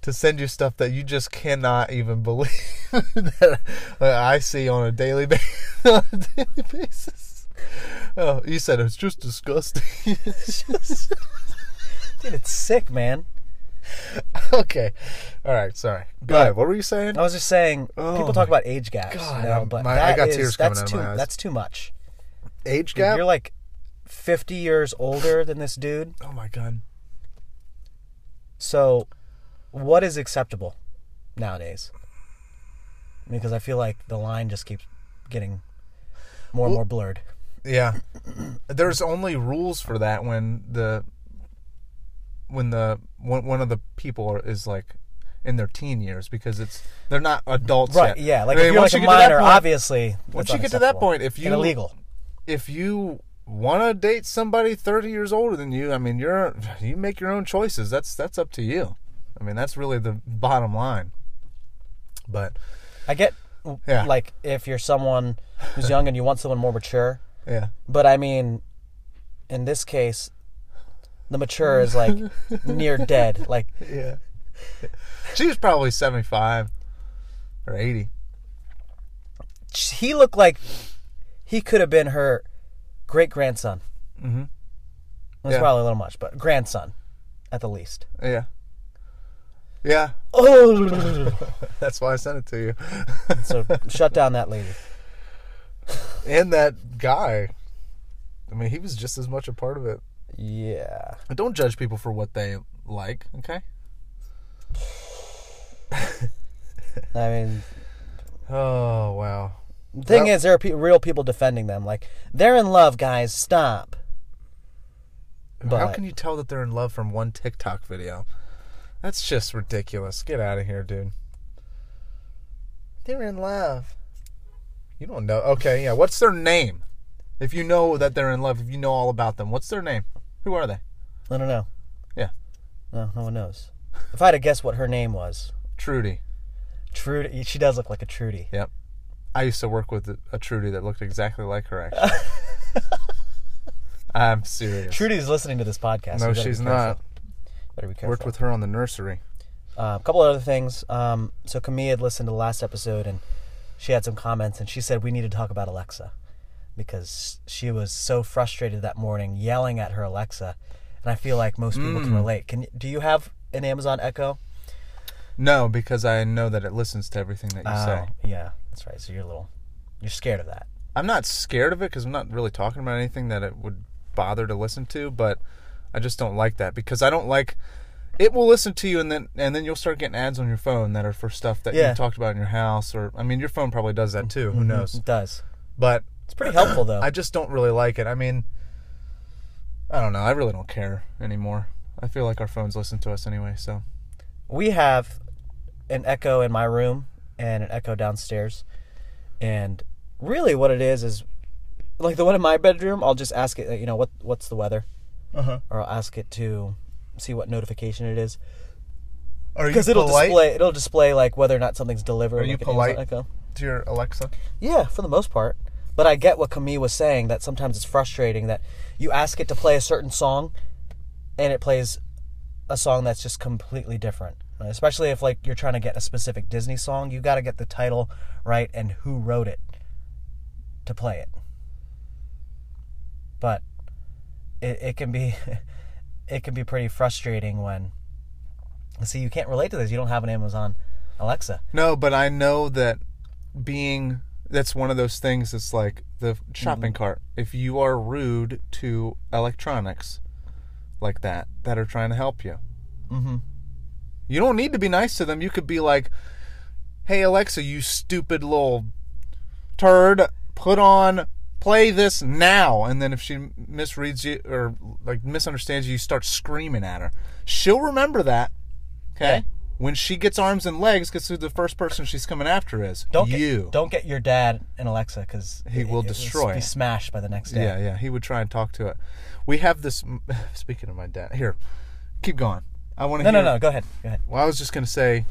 [SPEAKER 2] to send you stuff that you just cannot even believe that I see on a daily ba- on a daily basis. Oh, you said it's just disgusting. It's just-
[SPEAKER 1] Dude, it's sick, man.
[SPEAKER 2] okay, all right, sorry. Go ahead. What were you saying?
[SPEAKER 1] I was just saying,
[SPEAKER 2] Oh
[SPEAKER 1] people talk about age gaps,
[SPEAKER 2] God,
[SPEAKER 1] you know, but
[SPEAKER 2] my- I got
[SPEAKER 1] is-
[SPEAKER 2] tears coming
[SPEAKER 1] that's
[SPEAKER 2] out of
[SPEAKER 1] too
[SPEAKER 2] my eyes.
[SPEAKER 1] that's too much.
[SPEAKER 2] Age
[SPEAKER 1] Dude,
[SPEAKER 2] gap.
[SPEAKER 1] You're like 50 years older than this dude.
[SPEAKER 2] Oh my god.
[SPEAKER 1] So, what is acceptable nowadays? Because I feel like the line just keeps getting more and more blurred.
[SPEAKER 2] Yeah. There's only rules for that when the when the one, one of the people are, is like in their teen years because it's they're not adults
[SPEAKER 1] Right?
[SPEAKER 2] yet.
[SPEAKER 1] Yeah. Like
[SPEAKER 2] I mean,
[SPEAKER 1] if you're
[SPEAKER 2] once
[SPEAKER 1] like a
[SPEAKER 2] you that
[SPEAKER 1] minor,
[SPEAKER 2] point-
[SPEAKER 1] obviously.
[SPEAKER 2] once you get to that point, if you
[SPEAKER 1] and illegal,
[SPEAKER 2] if you want to date somebody 30 years older than you, I mean, you're you make your own choices. That's that's up to you. I mean, that's really the bottom line. But
[SPEAKER 1] I get
[SPEAKER 2] Yeah.
[SPEAKER 1] like if you're someone who's young and you want someone more mature,
[SPEAKER 2] yeah,
[SPEAKER 1] but I mean, in this case, the mature is like near dead. Like
[SPEAKER 2] yeah. She was probably 75 or 80.
[SPEAKER 1] he looked like he could have been her great grandson.
[SPEAKER 2] Mm-hmm.
[SPEAKER 1] That's
[SPEAKER 2] Yeah.
[SPEAKER 1] probably a little much, but grandson, at the least.
[SPEAKER 2] Yeah. Yeah,
[SPEAKER 1] Oh,
[SPEAKER 2] that's why I sent it to you.
[SPEAKER 1] so shut down that lady.
[SPEAKER 2] and that guy. I mean, he was just as much a part of it.
[SPEAKER 1] Yeah.
[SPEAKER 2] But don't judge people for what they like, okay?
[SPEAKER 1] I mean,
[SPEAKER 2] Oh, wow.
[SPEAKER 1] The thing
[SPEAKER 2] Well-
[SPEAKER 1] is, there are pe- real people defending them. Like they're in love, guys. Stop.
[SPEAKER 2] How can you tell that they're in love from one TikTok video? That's just ridiculous. Get out of here, dude. They're in love. You don't know. Okay, yeah. What's their name? If you know that they're in love, if you know all about them, what's their name? Who are they?
[SPEAKER 1] I don't know.
[SPEAKER 2] Yeah.
[SPEAKER 1] No, no one knows. If I had to guess what her name was,
[SPEAKER 2] Trudy.
[SPEAKER 1] Trudy. She does look like a Trudy.
[SPEAKER 2] Yep. I used to work with a, Trudy that looked exactly like her, actually. I'm serious.
[SPEAKER 1] Trudy's listening to this podcast.
[SPEAKER 2] No,
[SPEAKER 1] we gotta be
[SPEAKER 2] she's not.
[SPEAKER 1] Better be careful.
[SPEAKER 2] Worked with her on the nursery.
[SPEAKER 1] Uh, a couple other things. Um, so Camille had listened to the last episode and she had some comments and she said we need to talk about Alexa because she was so frustrated that morning yelling at her Alexa, and I feel like most people
[SPEAKER 2] Mm.
[SPEAKER 1] can relate. Can do you have an Amazon Echo?
[SPEAKER 2] No, because I know that it listens to everything that you oh, say.
[SPEAKER 1] Oh, yeah, that's right. So you're a little, you're scared of that.
[SPEAKER 2] I'm not scared of it because I'm not really talking about anything that it would bother to listen to, but I just don't like that because I don't like it will listen to you and then and then you'll start getting ads on your phone that are for stuff that
[SPEAKER 1] Yeah.
[SPEAKER 2] you talked about in your house or I mean your phone probably does that too, who mm-hmm. knows.
[SPEAKER 1] It does.
[SPEAKER 2] But
[SPEAKER 1] It's pretty helpful though.
[SPEAKER 2] I just don't really like it. I mean I don't know, I really don't care anymore. I feel like our phones listen to us anyway, so
[SPEAKER 1] we have an echo in my room and an echo downstairs and really what it is is like the one in my bedroom i'll just ask it you know what what's the weather
[SPEAKER 2] Uh-huh.
[SPEAKER 1] or i'll ask it to see what notification it is
[SPEAKER 2] Are you
[SPEAKER 1] because it'll
[SPEAKER 2] polite
[SPEAKER 1] display it'll display like whether or not something's delivered
[SPEAKER 2] Are you
[SPEAKER 1] like
[SPEAKER 2] polite?
[SPEAKER 1] echo
[SPEAKER 2] to your Alexa?
[SPEAKER 1] yeah for the most part but i get what camille was saying that sometimes it's frustrating that you ask it to play a certain song and it plays a song that's just completely different especially if like you're trying to get a specific disney song you got to get the title right and who wrote it to play it but it, it can be it can be pretty frustrating when see you can't relate to this you don't have an amazon alexa
[SPEAKER 2] No, but I know that being that's one of those things that's like the shopping cart. If you are rude to electronics like that that are trying to help you,
[SPEAKER 1] mm-hmm.
[SPEAKER 2] You don't need to be nice to them. You could be like, "Hey Alexa, you stupid little turd, put on play this now." And then if she misreads you or like misunderstands you, you start screaming at her. She'll remember that. Okay?
[SPEAKER 1] Yeah.
[SPEAKER 2] When she gets arms and legs, because who the first person she's coming after is?
[SPEAKER 1] Don't
[SPEAKER 2] you.
[SPEAKER 1] Get, don't get your dad and Alexa because
[SPEAKER 2] He will destroy
[SPEAKER 1] Be smashed by the next day.
[SPEAKER 2] Yeah, yeah. He would try and talk to it. We have this. Speaking of my dad, here, keep going. I want to.
[SPEAKER 1] No,
[SPEAKER 2] hear,
[SPEAKER 1] no, no. Go ahead. Go ahead.
[SPEAKER 2] Well, I was just gonna say.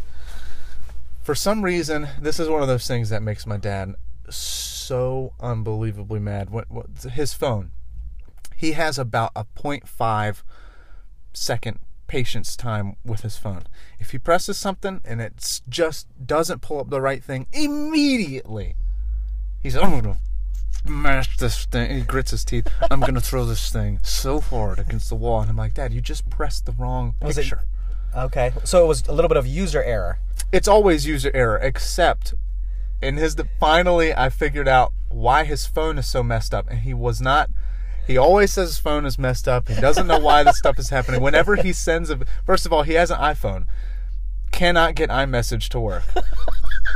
[SPEAKER 2] For some reason, this is one of those things that makes my dad so unbelievably mad. What, what his phone? He has about a 0.5 second patience time with his phone. If he presses something and it just doesn't pull up the right thing immediately, he's oh, I'm gonna smash this thing. He grits his teeth. I'm gonna throw this thing so hard against the wall, and I'm like, Dad, you just pressed the wrong
[SPEAKER 1] Was it-
[SPEAKER 2] picture.
[SPEAKER 1] Okay. So it was a little bit of user error.
[SPEAKER 2] It's always user error, except in his. Finally, I figured out why his phone is so messed up, and he was not. He always says his phone is messed up. He doesn't know why this stuff is happening. Whenever he sends a, first of all, he has an iPhone. Cannot get iMessage to work.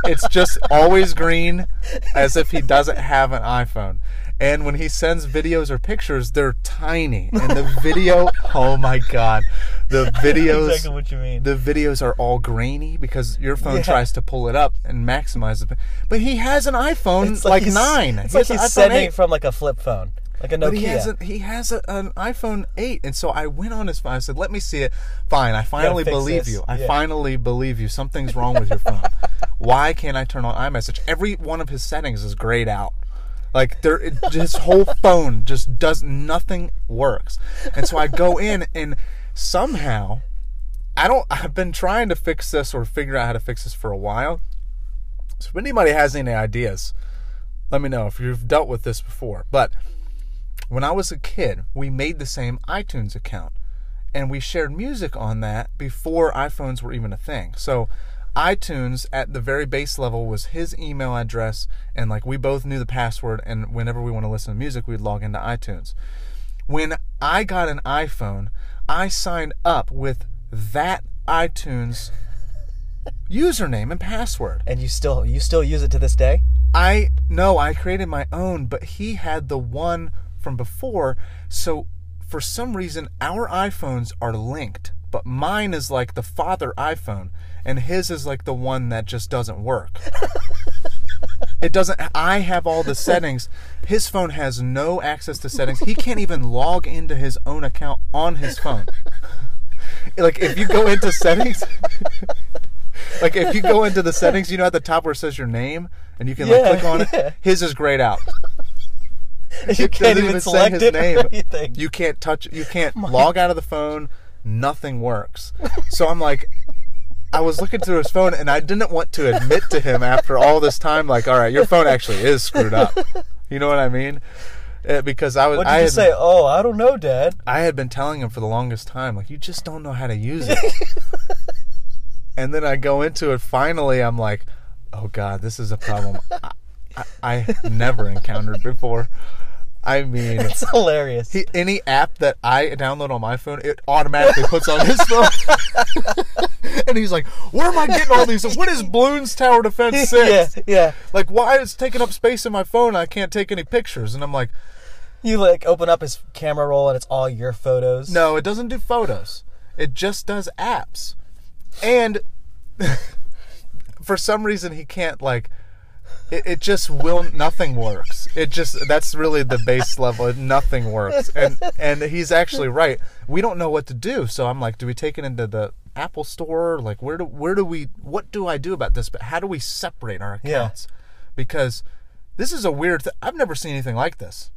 [SPEAKER 2] It's just always green, as if he doesn't have an iPhone. And when he sends videos or pictures, they're tiny. And the video, oh my god, the videos,
[SPEAKER 1] exactly what you mean.
[SPEAKER 2] the videos are all grainy because your phone
[SPEAKER 1] Yeah.
[SPEAKER 2] tries to pull it up and maximize it. But he has an iPhone
[SPEAKER 1] It's
[SPEAKER 2] like,
[SPEAKER 1] he's-
[SPEAKER 2] nine.
[SPEAKER 1] It's
[SPEAKER 2] He
[SPEAKER 1] like he's sending
[SPEAKER 2] 8.
[SPEAKER 1] from like a flip phone, like a Nokia.
[SPEAKER 2] But he has a, he has a, an iPhone 8, and so I went on his phone. I said, "Let me see it." Fine, I finally believe
[SPEAKER 1] this.
[SPEAKER 2] you. I
[SPEAKER 1] Yeah.
[SPEAKER 2] finally believe you. Something's wrong with your phone. Why can't I turn on iMessage? Every one of his settings is grayed out. Like there, it, his whole phone just does nothing works. And so I go in, and somehow, I don't. I've been trying to fix this or figure out how to fix this for a while. So if anybody has any ideas, let me know if you've dealt with this before. But when I was a kid, we made the same iTunes account and we shared music on that before iPhones were even a thing. So iTunes at the very base level was his email address and like we both knew the password and whenever we want to listen to music we'd log into iTunes. When I got an iPhone, I signed up with that iTunes username and password.
[SPEAKER 1] and you still you still use it to this day.
[SPEAKER 2] I no, I created my own, but he had the one from before. So for some reason, our iPhones are linked, but mine is like the father iPhone, and his is like the one that just doesn't work. it doesn't. I have all the settings. His phone has no access to settings. He can't even log into his own account on his phone. like if you go into settings. Like if you go into the settings, you know at the top where it says your name, and you can like click on
[SPEAKER 1] yeah.
[SPEAKER 2] it. His is grayed out.
[SPEAKER 1] you
[SPEAKER 2] It
[SPEAKER 1] can't even select
[SPEAKER 2] his
[SPEAKER 1] it
[SPEAKER 2] name. You can't touch. You can't log out of the phone. Nothing works. So I'm like, I was looking through his phone, and I didn't want to admit to him after all this time, like, all right, your phone actually is screwed up. You know what I mean? Uh, because I was.
[SPEAKER 1] what did
[SPEAKER 2] I
[SPEAKER 1] you
[SPEAKER 2] had,
[SPEAKER 1] say? Oh, I don't know, Dad.
[SPEAKER 2] I had been telling him for the longest time, like, you just don't know how to use it. and then I go into it. Finally, I'm like, oh god, this is a problem I, I, I never encountered before. I mean,
[SPEAKER 1] It's hilarious.
[SPEAKER 2] he, any app that I download on my phone, it automatically puts on his phone. and he's like, "Where am I getting all these? What is Bloons Tower Defense Six?
[SPEAKER 1] yeah, yeah.
[SPEAKER 2] Like, why is taking up space in my phone? and I can't take any pictures." And I'm like,
[SPEAKER 1] You like open up his camera roll and it's all your photos.
[SPEAKER 2] "No, it doesn't do photos. It just does apps." And for some reason, he can't like. It, it just will. Nothing works. It just that's really the base level. Nothing works, and and he's actually right. We don't know what to do. So I'm like, do we take it into the Apple Store? Like, where do where do we? What do I do about this? But how do we separate our
[SPEAKER 1] Yeah.
[SPEAKER 2] accounts? Because this is a weird. Th- I've never seen anything like this.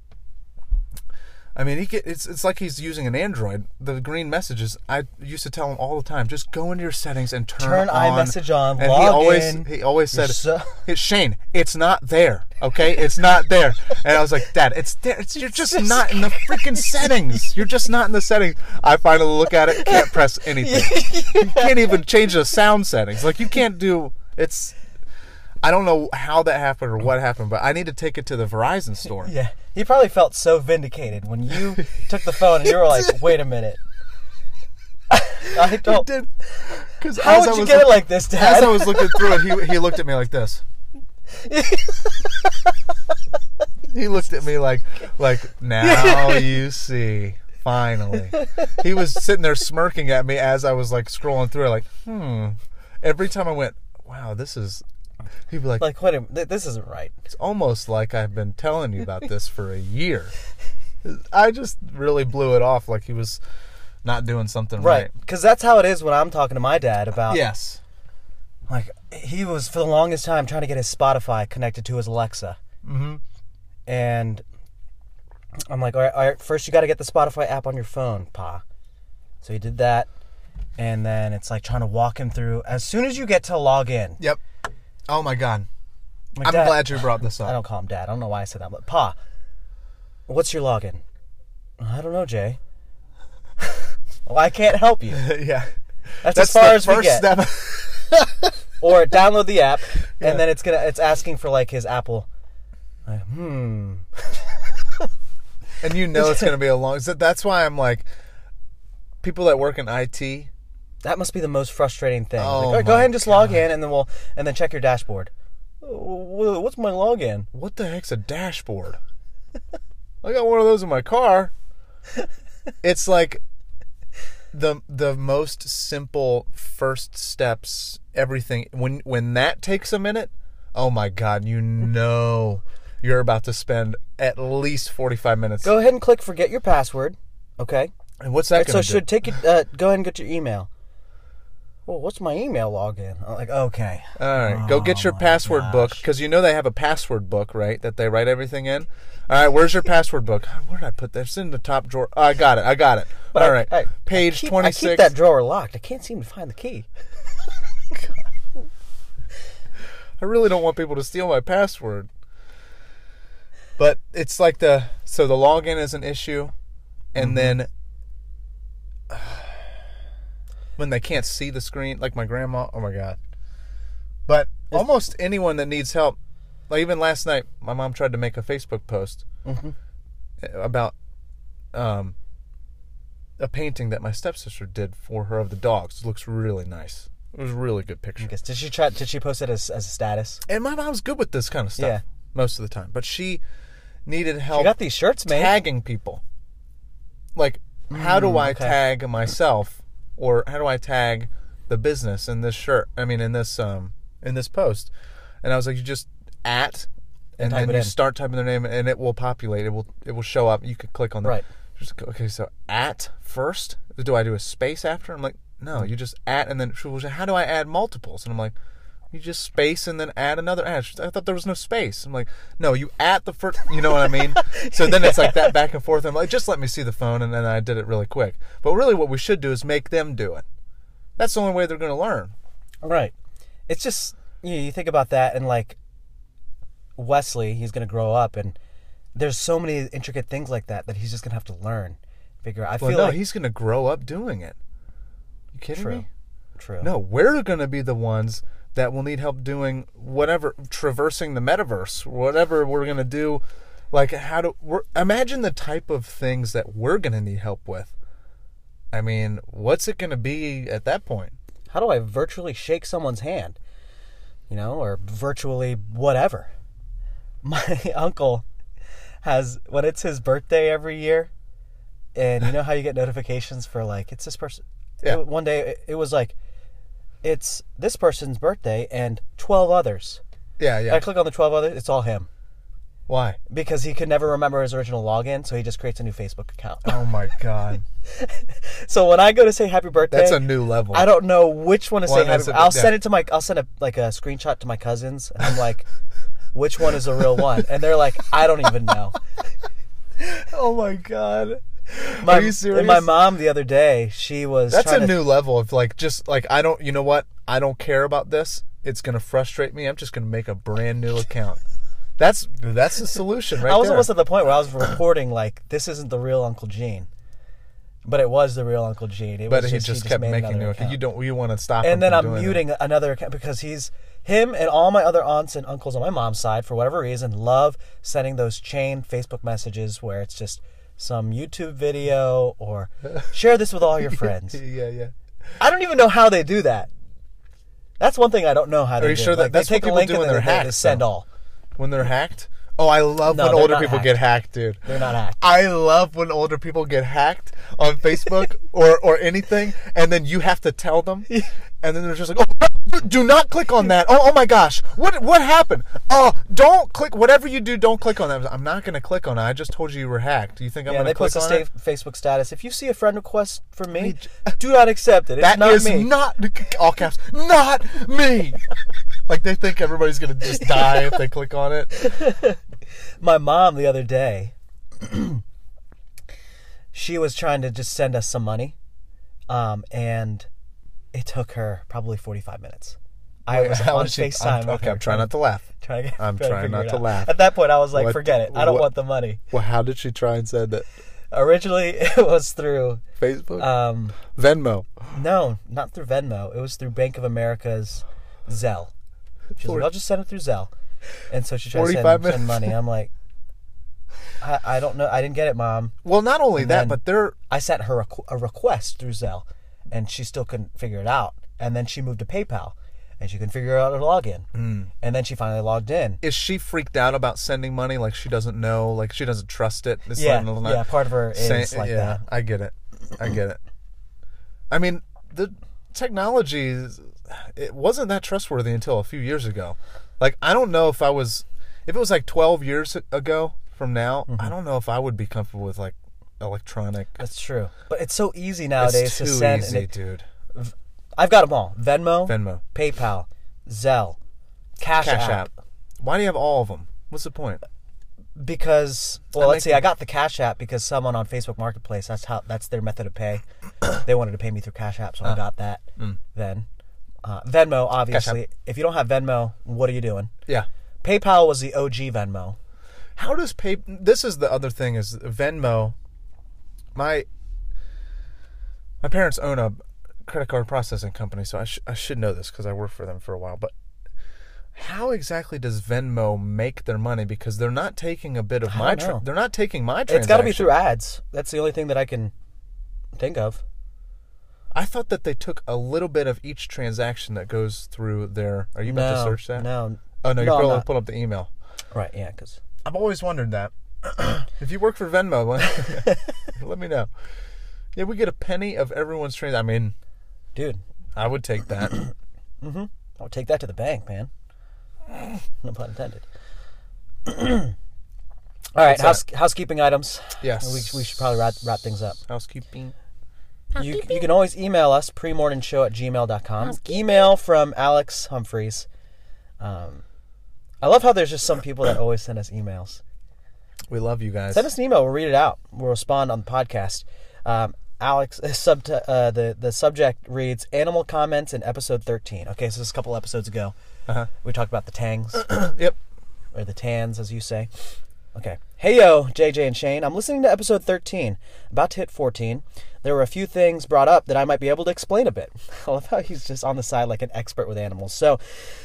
[SPEAKER 2] I mean, he get, it's it's like he's using an Android. The green messages. I used to tell him all the time, just go into your settings and turn,
[SPEAKER 1] Turn
[SPEAKER 2] on
[SPEAKER 1] iMessage on,
[SPEAKER 2] And
[SPEAKER 1] log
[SPEAKER 2] he always
[SPEAKER 1] in.
[SPEAKER 2] he always said,
[SPEAKER 1] so-
[SPEAKER 2] "It's Shane, it's not there. Okay, it's not there." And I was like, "Dad, it's there. It's, you're just not in the freaking settings. You're just not in the settings." I finally look at it, can't press anything. You can't even change the sound settings. Like you can't do. It's. I don't know how that happened or what happened, but I need to take it to the Verizon store.
[SPEAKER 1] Yeah, he probably felt so vindicated when you took the phone and you were like, "Wait a minute." I don't.
[SPEAKER 2] did because
[SPEAKER 1] How would you get it like this, Dad?
[SPEAKER 2] as I was looking through it, he he looked at me like this. he looked at me like like now you see finally. He was sitting there smirking at me as I was like scrolling through it, like hmm. Every time I went, wow, this is. He'd be like,
[SPEAKER 1] like, wait a minute, th- this isn't right.
[SPEAKER 2] it's almost like I've been telling you about this for a year. I just really blew it off like he was not doing something right.
[SPEAKER 1] Right, because that's how it is when I'm talking to my dad about.
[SPEAKER 2] Yes.
[SPEAKER 1] Like he was for the longest time trying to get his Spotify connected to his Alexa,
[SPEAKER 2] Mm-hmm.
[SPEAKER 1] and I'm like, all right, all right first you got to get the Spotify app on your phone, pa. So he did that, and then it's like trying to walk him through. As soon as you get to log in,
[SPEAKER 2] Yep. Oh my god.
[SPEAKER 1] like,
[SPEAKER 2] I'm
[SPEAKER 1] "Dad-"
[SPEAKER 2] glad you brought this up.
[SPEAKER 1] I don't call him dad. I don't know why I said that, but pa, what's your login? I don't know, Jay. well, I can't help you.
[SPEAKER 2] yeah.
[SPEAKER 1] That's,
[SPEAKER 2] That's
[SPEAKER 1] as far as we get.
[SPEAKER 2] step.
[SPEAKER 1] or download the app
[SPEAKER 2] Yeah.
[SPEAKER 1] and then it's gonna it's asking for like his apple like, hmm
[SPEAKER 2] and you know it's going to be a long. So that's why I'm like, people that work in IT.
[SPEAKER 1] That must be the most frustrating thing. Like,
[SPEAKER 2] Oh
[SPEAKER 1] all right, go ahead and just log in, and then we'll and then check your dashboard. What's my login?
[SPEAKER 2] What the heck's a dashboard? I got one of those in my car. It's like the the most simple first steps. Everything when when that takes a minute. Oh my god! You know you're about to spend at least forty five minutes.
[SPEAKER 1] Go ahead and click forget your password. Okay.
[SPEAKER 2] And what's that
[SPEAKER 1] so it
[SPEAKER 2] to
[SPEAKER 1] should take it. Uh, go ahead and get your email. Well, what's my email login? I'm like, okay.
[SPEAKER 2] All right, go get your
[SPEAKER 1] Oh
[SPEAKER 2] password book because you know they have a password book, right? That they write everything in. All right, where's your password book? Where did I put that? It's in the top drawer. Oh, I got it. I got it.
[SPEAKER 1] But
[SPEAKER 2] All
[SPEAKER 1] I-
[SPEAKER 2] right,
[SPEAKER 1] I- I
[SPEAKER 2] page
[SPEAKER 1] keep-
[SPEAKER 2] twenty
[SPEAKER 1] I keep that drawer locked. I can't seem to find the key.
[SPEAKER 2] I really don't want people to steal my password. But it's like the so the login is an issue, and
[SPEAKER 1] Mm-hmm.
[SPEAKER 2] then when they can't see the screen, like my grandma. Oh my god! But almost anyone that needs help, like even last night, my mom tried to make a Facebook post
[SPEAKER 1] Mhm.
[SPEAKER 2] about um a painting that my stepsister did for her of the dogs. It looks really nice. It was a really good picture.
[SPEAKER 1] I guess did she try? Did she post it as, as a status?
[SPEAKER 2] And my mom's good with this kind of stuff
[SPEAKER 1] Yeah.
[SPEAKER 2] most of the time. But she needed help.
[SPEAKER 1] She got these shirts made.
[SPEAKER 2] tagging people. Like, how do I
[SPEAKER 1] Mm, okay.
[SPEAKER 2] tag myself or how do I tag the business in this shirt? I mean in this um in this post. And I was like, you just at and,
[SPEAKER 1] type
[SPEAKER 2] then you
[SPEAKER 1] in.
[SPEAKER 2] start typing their name and it will populate. It will it will show up. You could click on the
[SPEAKER 1] Right.
[SPEAKER 2] Just go, okay, so at first, do I do a space after? I'm like, no, you just at and then she was like, how do I add multiples? And I'm like, you just space and then add another like, I thought there was no space. I'm like, no, you at the first. You know what I mean? so then it's like that back and forth. I'm like, just let me see the phone, and then I did it really quick. But really, what we should do is make them do it. That's the only way they're going to learn.
[SPEAKER 1] Right. It's just you, know, you think about that and like Wesley, he's gonna grow up and there's so many intricate things like that that he's just gonna have to learn, figure. out. I
[SPEAKER 2] Well,
[SPEAKER 1] feel
[SPEAKER 2] no,
[SPEAKER 1] like
[SPEAKER 2] he's going to grow up doing it. You kidding
[SPEAKER 1] True.
[SPEAKER 2] me?
[SPEAKER 1] true.
[SPEAKER 2] No, we're going to be the ones that will need help doing whatever, traversing the metaverse, whatever we're going to do. Like, how to we're, imagine the type of things that we're going to need help with. I mean, what's it going to be at that point?
[SPEAKER 1] How do I virtually shake someone's hand? You know, or virtually whatever. My uncle has when it's his birthday every year, and you know how you get notifications for like it's this person.
[SPEAKER 2] Yeah.
[SPEAKER 1] It- one day it, it was like, it's this person's birthday and twelve others.
[SPEAKER 2] Yeah, yeah.
[SPEAKER 1] I click on the 12 others, it's all him.
[SPEAKER 2] Why?
[SPEAKER 1] Because he could never remember his original login, so he just creates a new Facebook account.
[SPEAKER 2] Oh my god,
[SPEAKER 1] so when I go to say happy birthday,
[SPEAKER 2] that's a new level.
[SPEAKER 1] I don't know which one to say
[SPEAKER 2] One
[SPEAKER 1] happy
[SPEAKER 2] is a-
[SPEAKER 1] I'll
[SPEAKER 2] yeah.
[SPEAKER 1] send it to my I'll send a like a screenshot to my cousins and I'm like which one is the real one? And they're like I don't even know.
[SPEAKER 2] Oh my god,
[SPEAKER 1] My,
[SPEAKER 2] Are you serious?
[SPEAKER 1] And my mom the other day, she was
[SPEAKER 2] that's a new level of like just like I don't. You know what? I don't care about this. It's going to frustrate me. I'm just going to make a brand new account. That's that's the solution right
[SPEAKER 1] I was
[SPEAKER 2] there.
[SPEAKER 1] almost at the point where I was reporting like this isn't the real Uncle Gene. But it was the real Uncle Gene. It
[SPEAKER 2] but
[SPEAKER 1] was
[SPEAKER 2] he
[SPEAKER 1] just,
[SPEAKER 2] just,
[SPEAKER 1] he
[SPEAKER 2] kept
[SPEAKER 1] made
[SPEAKER 2] making new.
[SPEAKER 1] account.
[SPEAKER 2] You don't. You want to stop. him
[SPEAKER 1] and then I'm muting
[SPEAKER 2] That.
[SPEAKER 1] another account because he's him and all my other aunts and uncles on my mom's side for whatever reason love sending those chain Facebook messages where it's just some YouTube video or share this with all your friends.
[SPEAKER 2] yeah, yeah.
[SPEAKER 1] I don't even know how they do that. That's one thing I don't know how to
[SPEAKER 2] Are you
[SPEAKER 1] do.
[SPEAKER 2] sure that
[SPEAKER 1] Like,
[SPEAKER 2] that's
[SPEAKER 1] they
[SPEAKER 2] what
[SPEAKER 1] take a
[SPEAKER 2] people
[SPEAKER 1] link
[SPEAKER 2] do
[SPEAKER 1] and
[SPEAKER 2] when
[SPEAKER 1] then
[SPEAKER 2] they're
[SPEAKER 1] they- they
[SPEAKER 2] hacked,
[SPEAKER 1] send
[SPEAKER 2] though?
[SPEAKER 1] all.
[SPEAKER 2] When they're hacked. Oh, I love
[SPEAKER 1] No,
[SPEAKER 2] when
[SPEAKER 1] they're
[SPEAKER 2] older
[SPEAKER 1] not
[SPEAKER 2] people
[SPEAKER 1] hacked.
[SPEAKER 2] get hacked, dude.
[SPEAKER 1] They're not hacked.
[SPEAKER 2] I love when older people get hacked on Facebook or or anything, and then you have to tell them, and then they're just like, "Oh, do not click on that." Oh, oh my gosh, what what happened? Oh, don't click. Whatever you do, don't click on that. I'm not going to click on it. I just told you you were hacked. Do you think I'm
[SPEAKER 1] Yeah,
[SPEAKER 2] going to click on it?
[SPEAKER 1] Facebook status. If you see a friend request from me, do not accept it. It's
[SPEAKER 2] That
[SPEAKER 1] not
[SPEAKER 2] is
[SPEAKER 1] me.
[SPEAKER 2] not all caps. Not me. like they think everybody's going to just die if they click on it.
[SPEAKER 1] my mom the other day she was trying to just send us some money um, and it took her probably 45 minutes i was on facetime
[SPEAKER 2] I'm- okay, I'm trying not to laugh.
[SPEAKER 1] trying
[SPEAKER 2] I'm
[SPEAKER 1] trying
[SPEAKER 2] trying not to laugh.
[SPEAKER 1] at that point i was like
[SPEAKER 2] What-
[SPEAKER 1] forget it i don't
[SPEAKER 2] what-
[SPEAKER 1] want the money
[SPEAKER 2] Well, how did she try and send it?
[SPEAKER 1] originally it was through
[SPEAKER 2] Facebook,
[SPEAKER 1] um,
[SPEAKER 2] Venmo.
[SPEAKER 1] no not through venmo it was through bank of america's zelle she's like i'll just send it through zelle and so she tried to send, send money i'm like I, I don't know. I didn't get it, mom.
[SPEAKER 2] Well, not only that, but they're
[SPEAKER 1] I sent her a, a request through Zelle, and she still couldn't figure it out. And then she moved to PayPal, and she couldn't figure out how to log in. Mm. And then she finally logged in.
[SPEAKER 2] is she freaked out about sending money? Like she doesn't know, like she doesn't trust it. It's
[SPEAKER 1] Yeah,
[SPEAKER 2] not-
[SPEAKER 1] yeah. Part of her is
[SPEAKER 2] Say-
[SPEAKER 1] like
[SPEAKER 2] yeah,
[SPEAKER 1] that.
[SPEAKER 2] I get it. I get it. I mean, the technology, it wasn't that trustworthy until a few years ago. Like I don't know if I was if it was like 12 years ago from now,
[SPEAKER 1] Mm-hmm.
[SPEAKER 2] I don't know if I would be comfortable with like electronic.
[SPEAKER 1] That's true. But it's so easy nowadays
[SPEAKER 2] it's too
[SPEAKER 1] to send.
[SPEAKER 2] easy,
[SPEAKER 1] it-
[SPEAKER 2] dude.
[SPEAKER 1] I've got them all: Venmo,
[SPEAKER 2] Venmo,
[SPEAKER 1] PayPal, Zelle, Cash,
[SPEAKER 2] Cash
[SPEAKER 1] App.
[SPEAKER 2] App. Why do you have all of them? What's the point?
[SPEAKER 1] Because well, let's see.
[SPEAKER 2] them-
[SPEAKER 1] I got the Cash App because someone on Facebook Marketplace. That's how. That's their method of pay. they wanted to pay me through Cash App, so I got that. Then uh, Venmo, obviously. If you don't have Venmo, what are you doing?
[SPEAKER 2] Yeah.
[SPEAKER 1] PayPal was the OG Venmo.
[SPEAKER 2] How does pay? This is the other thing is Venmo. My my parents own a credit card processing company, so I, sh- I should know this because I worked for them for a while. But how exactly does Venmo make their money? Because they're not taking a bit of my.
[SPEAKER 1] don't
[SPEAKER 2] they're not taking my. Transaction.
[SPEAKER 1] It's got to be through ads. That's the only thing that I can think of.
[SPEAKER 2] I thought that they took a little bit of each transaction that goes through their. Are you about
[SPEAKER 1] no,
[SPEAKER 2] to search that?
[SPEAKER 1] No.
[SPEAKER 2] Oh no,
[SPEAKER 1] No,
[SPEAKER 2] you're
[SPEAKER 1] I'm
[SPEAKER 2] probably pull up the email.
[SPEAKER 1] Right. Yeah. Because
[SPEAKER 2] I've always wondered that. if you work for Venmo, let, let me know. Yeah, we get a penny of everyone's trans. I mean,
[SPEAKER 1] dude,
[SPEAKER 2] I would take that. mm-hmm.
[SPEAKER 1] I would take that to the bank, man. No pun intended. All right, house, housekeeping items.
[SPEAKER 2] Yes.
[SPEAKER 1] We, we should probably wrap, wrap things up.
[SPEAKER 2] Housekeeping.
[SPEAKER 1] You, you can always email us, premorningshow at gmail.com. Email from Alex Humphreys. Um, I love how there's just some people that always send us emails.
[SPEAKER 2] We love you guys.
[SPEAKER 1] Send us an email. We'll read it out. We'll respond on the podcast. Um, Alex, sub uh, the the subject reads animal comments in episode thirteen. Okay, so this is a couple episodes ago.
[SPEAKER 2] Uh-huh.
[SPEAKER 1] We talked about the tangs
[SPEAKER 2] Yep.
[SPEAKER 1] or the tans, as you say. Okay. Hey yo, JJ and Shane. I'm listening to episode 13, about to hit 14. There were a few things brought up that I might be able to explain a bit. I love how he's just on the side like an expert with animals. So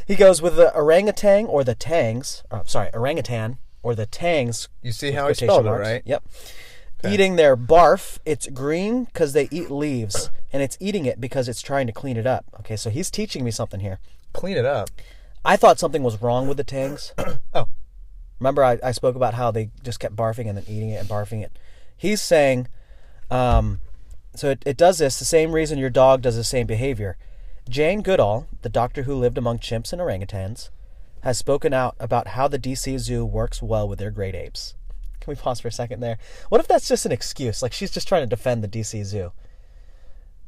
[SPEAKER 1] he goes with the orangutan or the tangs. Oh, sorry, orangutan or the tangs
[SPEAKER 2] You see how I spelled it, right?
[SPEAKER 1] Yep. Eating their barf. It's green because they eat leaves, and it's eating it because it's trying to clean it up. Okay, so he's teaching me something here.
[SPEAKER 2] Clean it up.
[SPEAKER 1] I thought something was wrong with the tangs.
[SPEAKER 2] Oh.
[SPEAKER 1] Remember, I, I spoke about how they just kept barfing and then eating it and barfing it. He's saying, um, so it, it does this the same reason your dog does the same behavior. Jane Goodall, the doctor who lived among chimps and orangutans, has spoken out about how the DC Zoo works well with their great apes. Can we pause for a second there? What if that's just an excuse? Like she's just trying to defend the DC Zoo.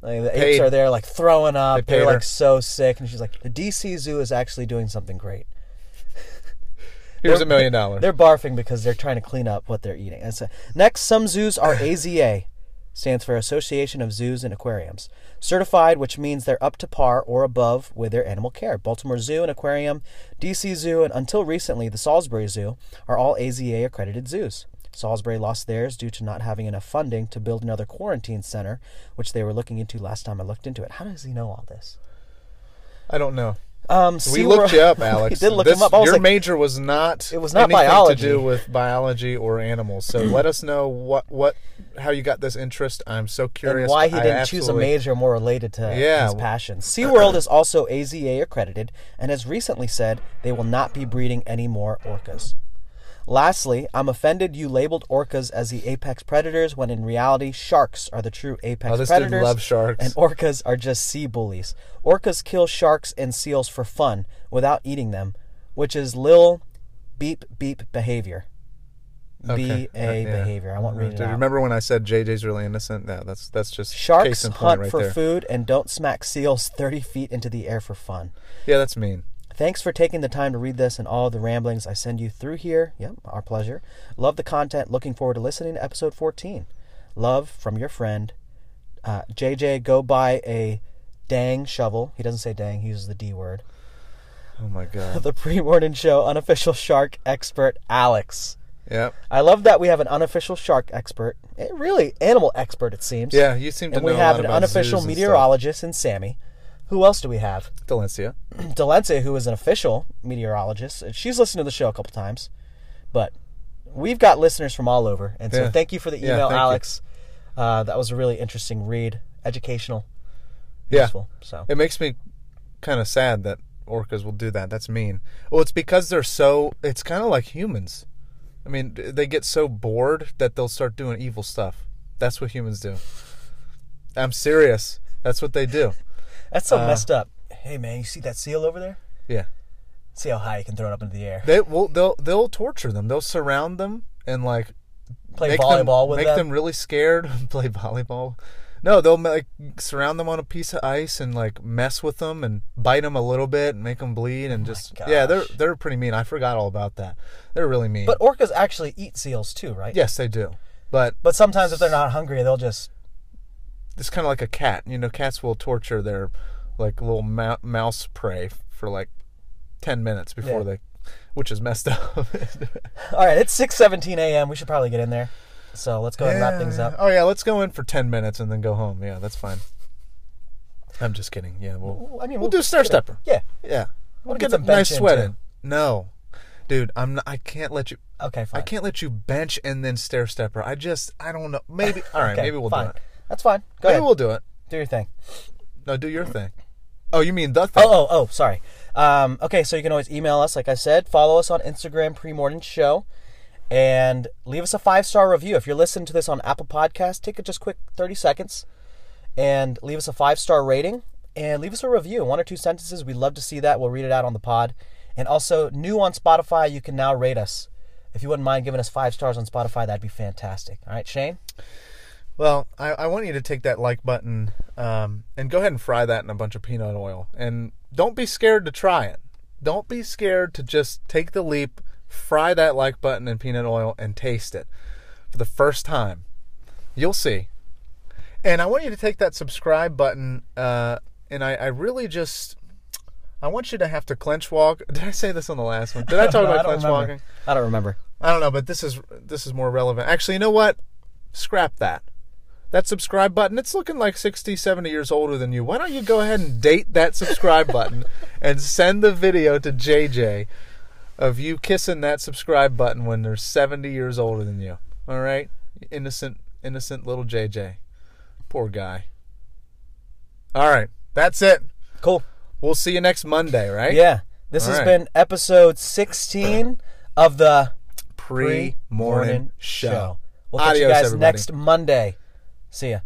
[SPEAKER 1] Like the apes are there, like throwing up.
[SPEAKER 2] They
[SPEAKER 1] They're like
[SPEAKER 2] her.
[SPEAKER 1] so sick, and she's like, "The DC Zoo is actually doing something great."
[SPEAKER 2] Here's
[SPEAKER 1] They're-
[SPEAKER 2] a million dollars.
[SPEAKER 1] They're barfing because they're trying to clean up what they're eating. So, next, some zoos are AZA, stands for Association of Zoos and Aquariums, certified, which means they're up to par or above with their animal care. Baltimore Zoo and Aquarium, DC Zoo, and until recently, the Salisbury Zoo are all AZA accredited zoos. Salisbury lost theirs due to not having enough funding to build another quarantine center, which they were looking into last time I looked into it. How does he know all this?
[SPEAKER 2] I don't know.
[SPEAKER 1] Um,
[SPEAKER 2] We looked you up, Alex.
[SPEAKER 1] we did look
[SPEAKER 2] This-
[SPEAKER 1] him up. I was
[SPEAKER 2] your
[SPEAKER 1] like,
[SPEAKER 2] major was not.
[SPEAKER 1] It was not biology.
[SPEAKER 2] to do with biology or animals. So let us know what what how you got this interest. I'm so curious.
[SPEAKER 1] and why he didn't choose a major more related to
[SPEAKER 2] Yeah.
[SPEAKER 1] his passion. SeaWorld is also AZA accredited and has recently said they will not be breeding any more orcas. Lastly, I'm offended you labeled orcas as the apex predators when in reality sharks are the true apex
[SPEAKER 2] Oh, this dude
[SPEAKER 1] predators.
[SPEAKER 2] loves sharks.
[SPEAKER 1] And orcas are just sea bullies. Orcas kill sharks and seals for fun without eating them, which is lil beep beep behavior.
[SPEAKER 2] Okay.
[SPEAKER 1] B A
[SPEAKER 2] Uh, yeah.
[SPEAKER 1] behavior. I won't read it
[SPEAKER 2] Dude,
[SPEAKER 1] out.
[SPEAKER 2] remember when I said JJ's really innocent? Yeah, that's that's just case
[SPEAKER 1] Sharks
[SPEAKER 2] in point
[SPEAKER 1] hunt
[SPEAKER 2] right
[SPEAKER 1] for
[SPEAKER 2] there.
[SPEAKER 1] food and don't smack seals 30 feet into the air for fun.
[SPEAKER 2] Yeah, that's mean.
[SPEAKER 1] Thanks for taking the time to read this and all the ramblings I send you through here. Yep, our pleasure. Love the content. Looking forward to listening to episode 14. Love from your friend. Uh, JJ, go buy a dang shovel. He doesn't say dang, he uses the D word.
[SPEAKER 2] Oh my god.
[SPEAKER 1] The pre morning show unofficial shark expert, Alex.
[SPEAKER 2] Yep.
[SPEAKER 1] I love that we have an unofficial shark expert. Eh, Really, animal expert, it seems.
[SPEAKER 2] Yeah, you seem to
[SPEAKER 1] And
[SPEAKER 2] know
[SPEAKER 1] And
[SPEAKER 2] we
[SPEAKER 1] have an unofficial meteorologist in Sammy. Who else do we have?
[SPEAKER 2] Delencia.
[SPEAKER 1] Delancey, who is an official meteorologist. She's listened to the show a couple times, but we've got listeners from all over, and so
[SPEAKER 2] Yeah.
[SPEAKER 1] thank you for the email,
[SPEAKER 2] you.
[SPEAKER 1] Alex. Uh, that was a really interesting read, educational,
[SPEAKER 2] Yeah.
[SPEAKER 1] useful. So
[SPEAKER 2] It makes me kind of sad that orcas will do that. That's mean. Well, it's because they're so. It's kind of like humans. I mean, they get so bored that they'll start doing evil stuff. That's what humans do. I'm serious. That's what they do.
[SPEAKER 1] That's so
[SPEAKER 2] Uh,
[SPEAKER 1] messed up. Hey man, you see that seal over there?
[SPEAKER 2] Yeah.
[SPEAKER 1] See how high you can throw it up into the air.
[SPEAKER 2] They will. They'll they'll torture them. They'll surround them and like
[SPEAKER 1] Play
[SPEAKER 2] make
[SPEAKER 1] volleyball
[SPEAKER 2] them,
[SPEAKER 1] with
[SPEAKER 2] make
[SPEAKER 1] them.
[SPEAKER 2] them really scared. play volleyball. No, they'll like surround them on a piece of ice and like mess with them and bite them a little bit and make them bleed and just yeah, they're
[SPEAKER 1] Oh
[SPEAKER 2] they're pretty mean. I forgot all about that. They're really mean.
[SPEAKER 1] But orcas actually eat seals too, right?
[SPEAKER 2] yes, they do. But
[SPEAKER 1] But sometimes if they're not hungry, they'll just
[SPEAKER 2] it's kind of like a cat. You know, cats will torture their like little mou- mouse prey for like ten minutes before
[SPEAKER 1] Yeah.
[SPEAKER 2] they, which is messed up.
[SPEAKER 1] All right, it's 6:17 a.m. We should probably get in there. So let's go ahead and wrap things up.
[SPEAKER 2] Oh yeah, let's go in for ten minutes and then go home. Yeah, that's fine. I'm just kidding. Yeah, we'll
[SPEAKER 1] I mean,
[SPEAKER 2] we'll, do a stair stepper.
[SPEAKER 1] Yeah.
[SPEAKER 2] Yeah, we'll
[SPEAKER 1] get
[SPEAKER 2] get,
[SPEAKER 1] some
[SPEAKER 2] a nice sweat in. No, dude, I'm not, I can't let you.
[SPEAKER 1] Okay, fine.
[SPEAKER 2] I can't let you bench and then stair stepper. I just I don't know. Maybe all right.
[SPEAKER 1] Okay,
[SPEAKER 2] maybe we'll
[SPEAKER 1] fine.
[SPEAKER 2] do it.
[SPEAKER 1] That's fine. Go
[SPEAKER 2] Maybe
[SPEAKER 1] ahead.
[SPEAKER 2] we'll do it.
[SPEAKER 1] do your thing.
[SPEAKER 2] No, do your thing. Oh, you mean the thing?
[SPEAKER 1] Oh, oh, oh, sorry. Um, okay, so you can always email us, like I said. Follow us on Instagram, Pre-Morning Show, and leave us a five-star review. If you're listening to this on Apple Podcasts, take a just quick 30 seconds and leave us a five-star rating and leave us a review, one or two sentences. We'd love to see that. We'll read it out on the pod. And also, new on Spotify, you can now rate us. If you wouldn't mind giving us five stars on Spotify, that'd be fantastic. All right, Shane?
[SPEAKER 2] Well, I, I want you to take that like button um, and go ahead and fry that in a bunch of peanut oil. And don't be scared to try it. Don't be scared to just take the leap, fry that like button in peanut oil, and taste it for the first time. You'll see. And I want you to take that subscribe button, uh, and I, I really just. I want you to have to clench walk. Did I say this on the last one? Did I talk
[SPEAKER 1] No,
[SPEAKER 2] about
[SPEAKER 1] I
[SPEAKER 2] clench
[SPEAKER 1] remember.
[SPEAKER 2] walking?
[SPEAKER 1] I don't remember.
[SPEAKER 2] I don't know, but this is this is more relevant. Actually, you know what? Scrap that. That subscribe button, it's looking like 60, 70 years older than you. Why don't you go ahead and date that subscribe button and send the video to JJ of you kissing that subscribe button when they're 70 years older than you. All right? Innocent innocent little JJ. Poor guy. All right. That's it.
[SPEAKER 1] Cool.
[SPEAKER 2] We'll see you next Monday, right?
[SPEAKER 1] Yeah. This
[SPEAKER 2] All
[SPEAKER 1] has
[SPEAKER 2] right.
[SPEAKER 1] been episode 16 of the
[SPEAKER 2] Pre-morning show.
[SPEAKER 1] We'll catch you guys
[SPEAKER 2] everybody.
[SPEAKER 1] next Monday. See ya.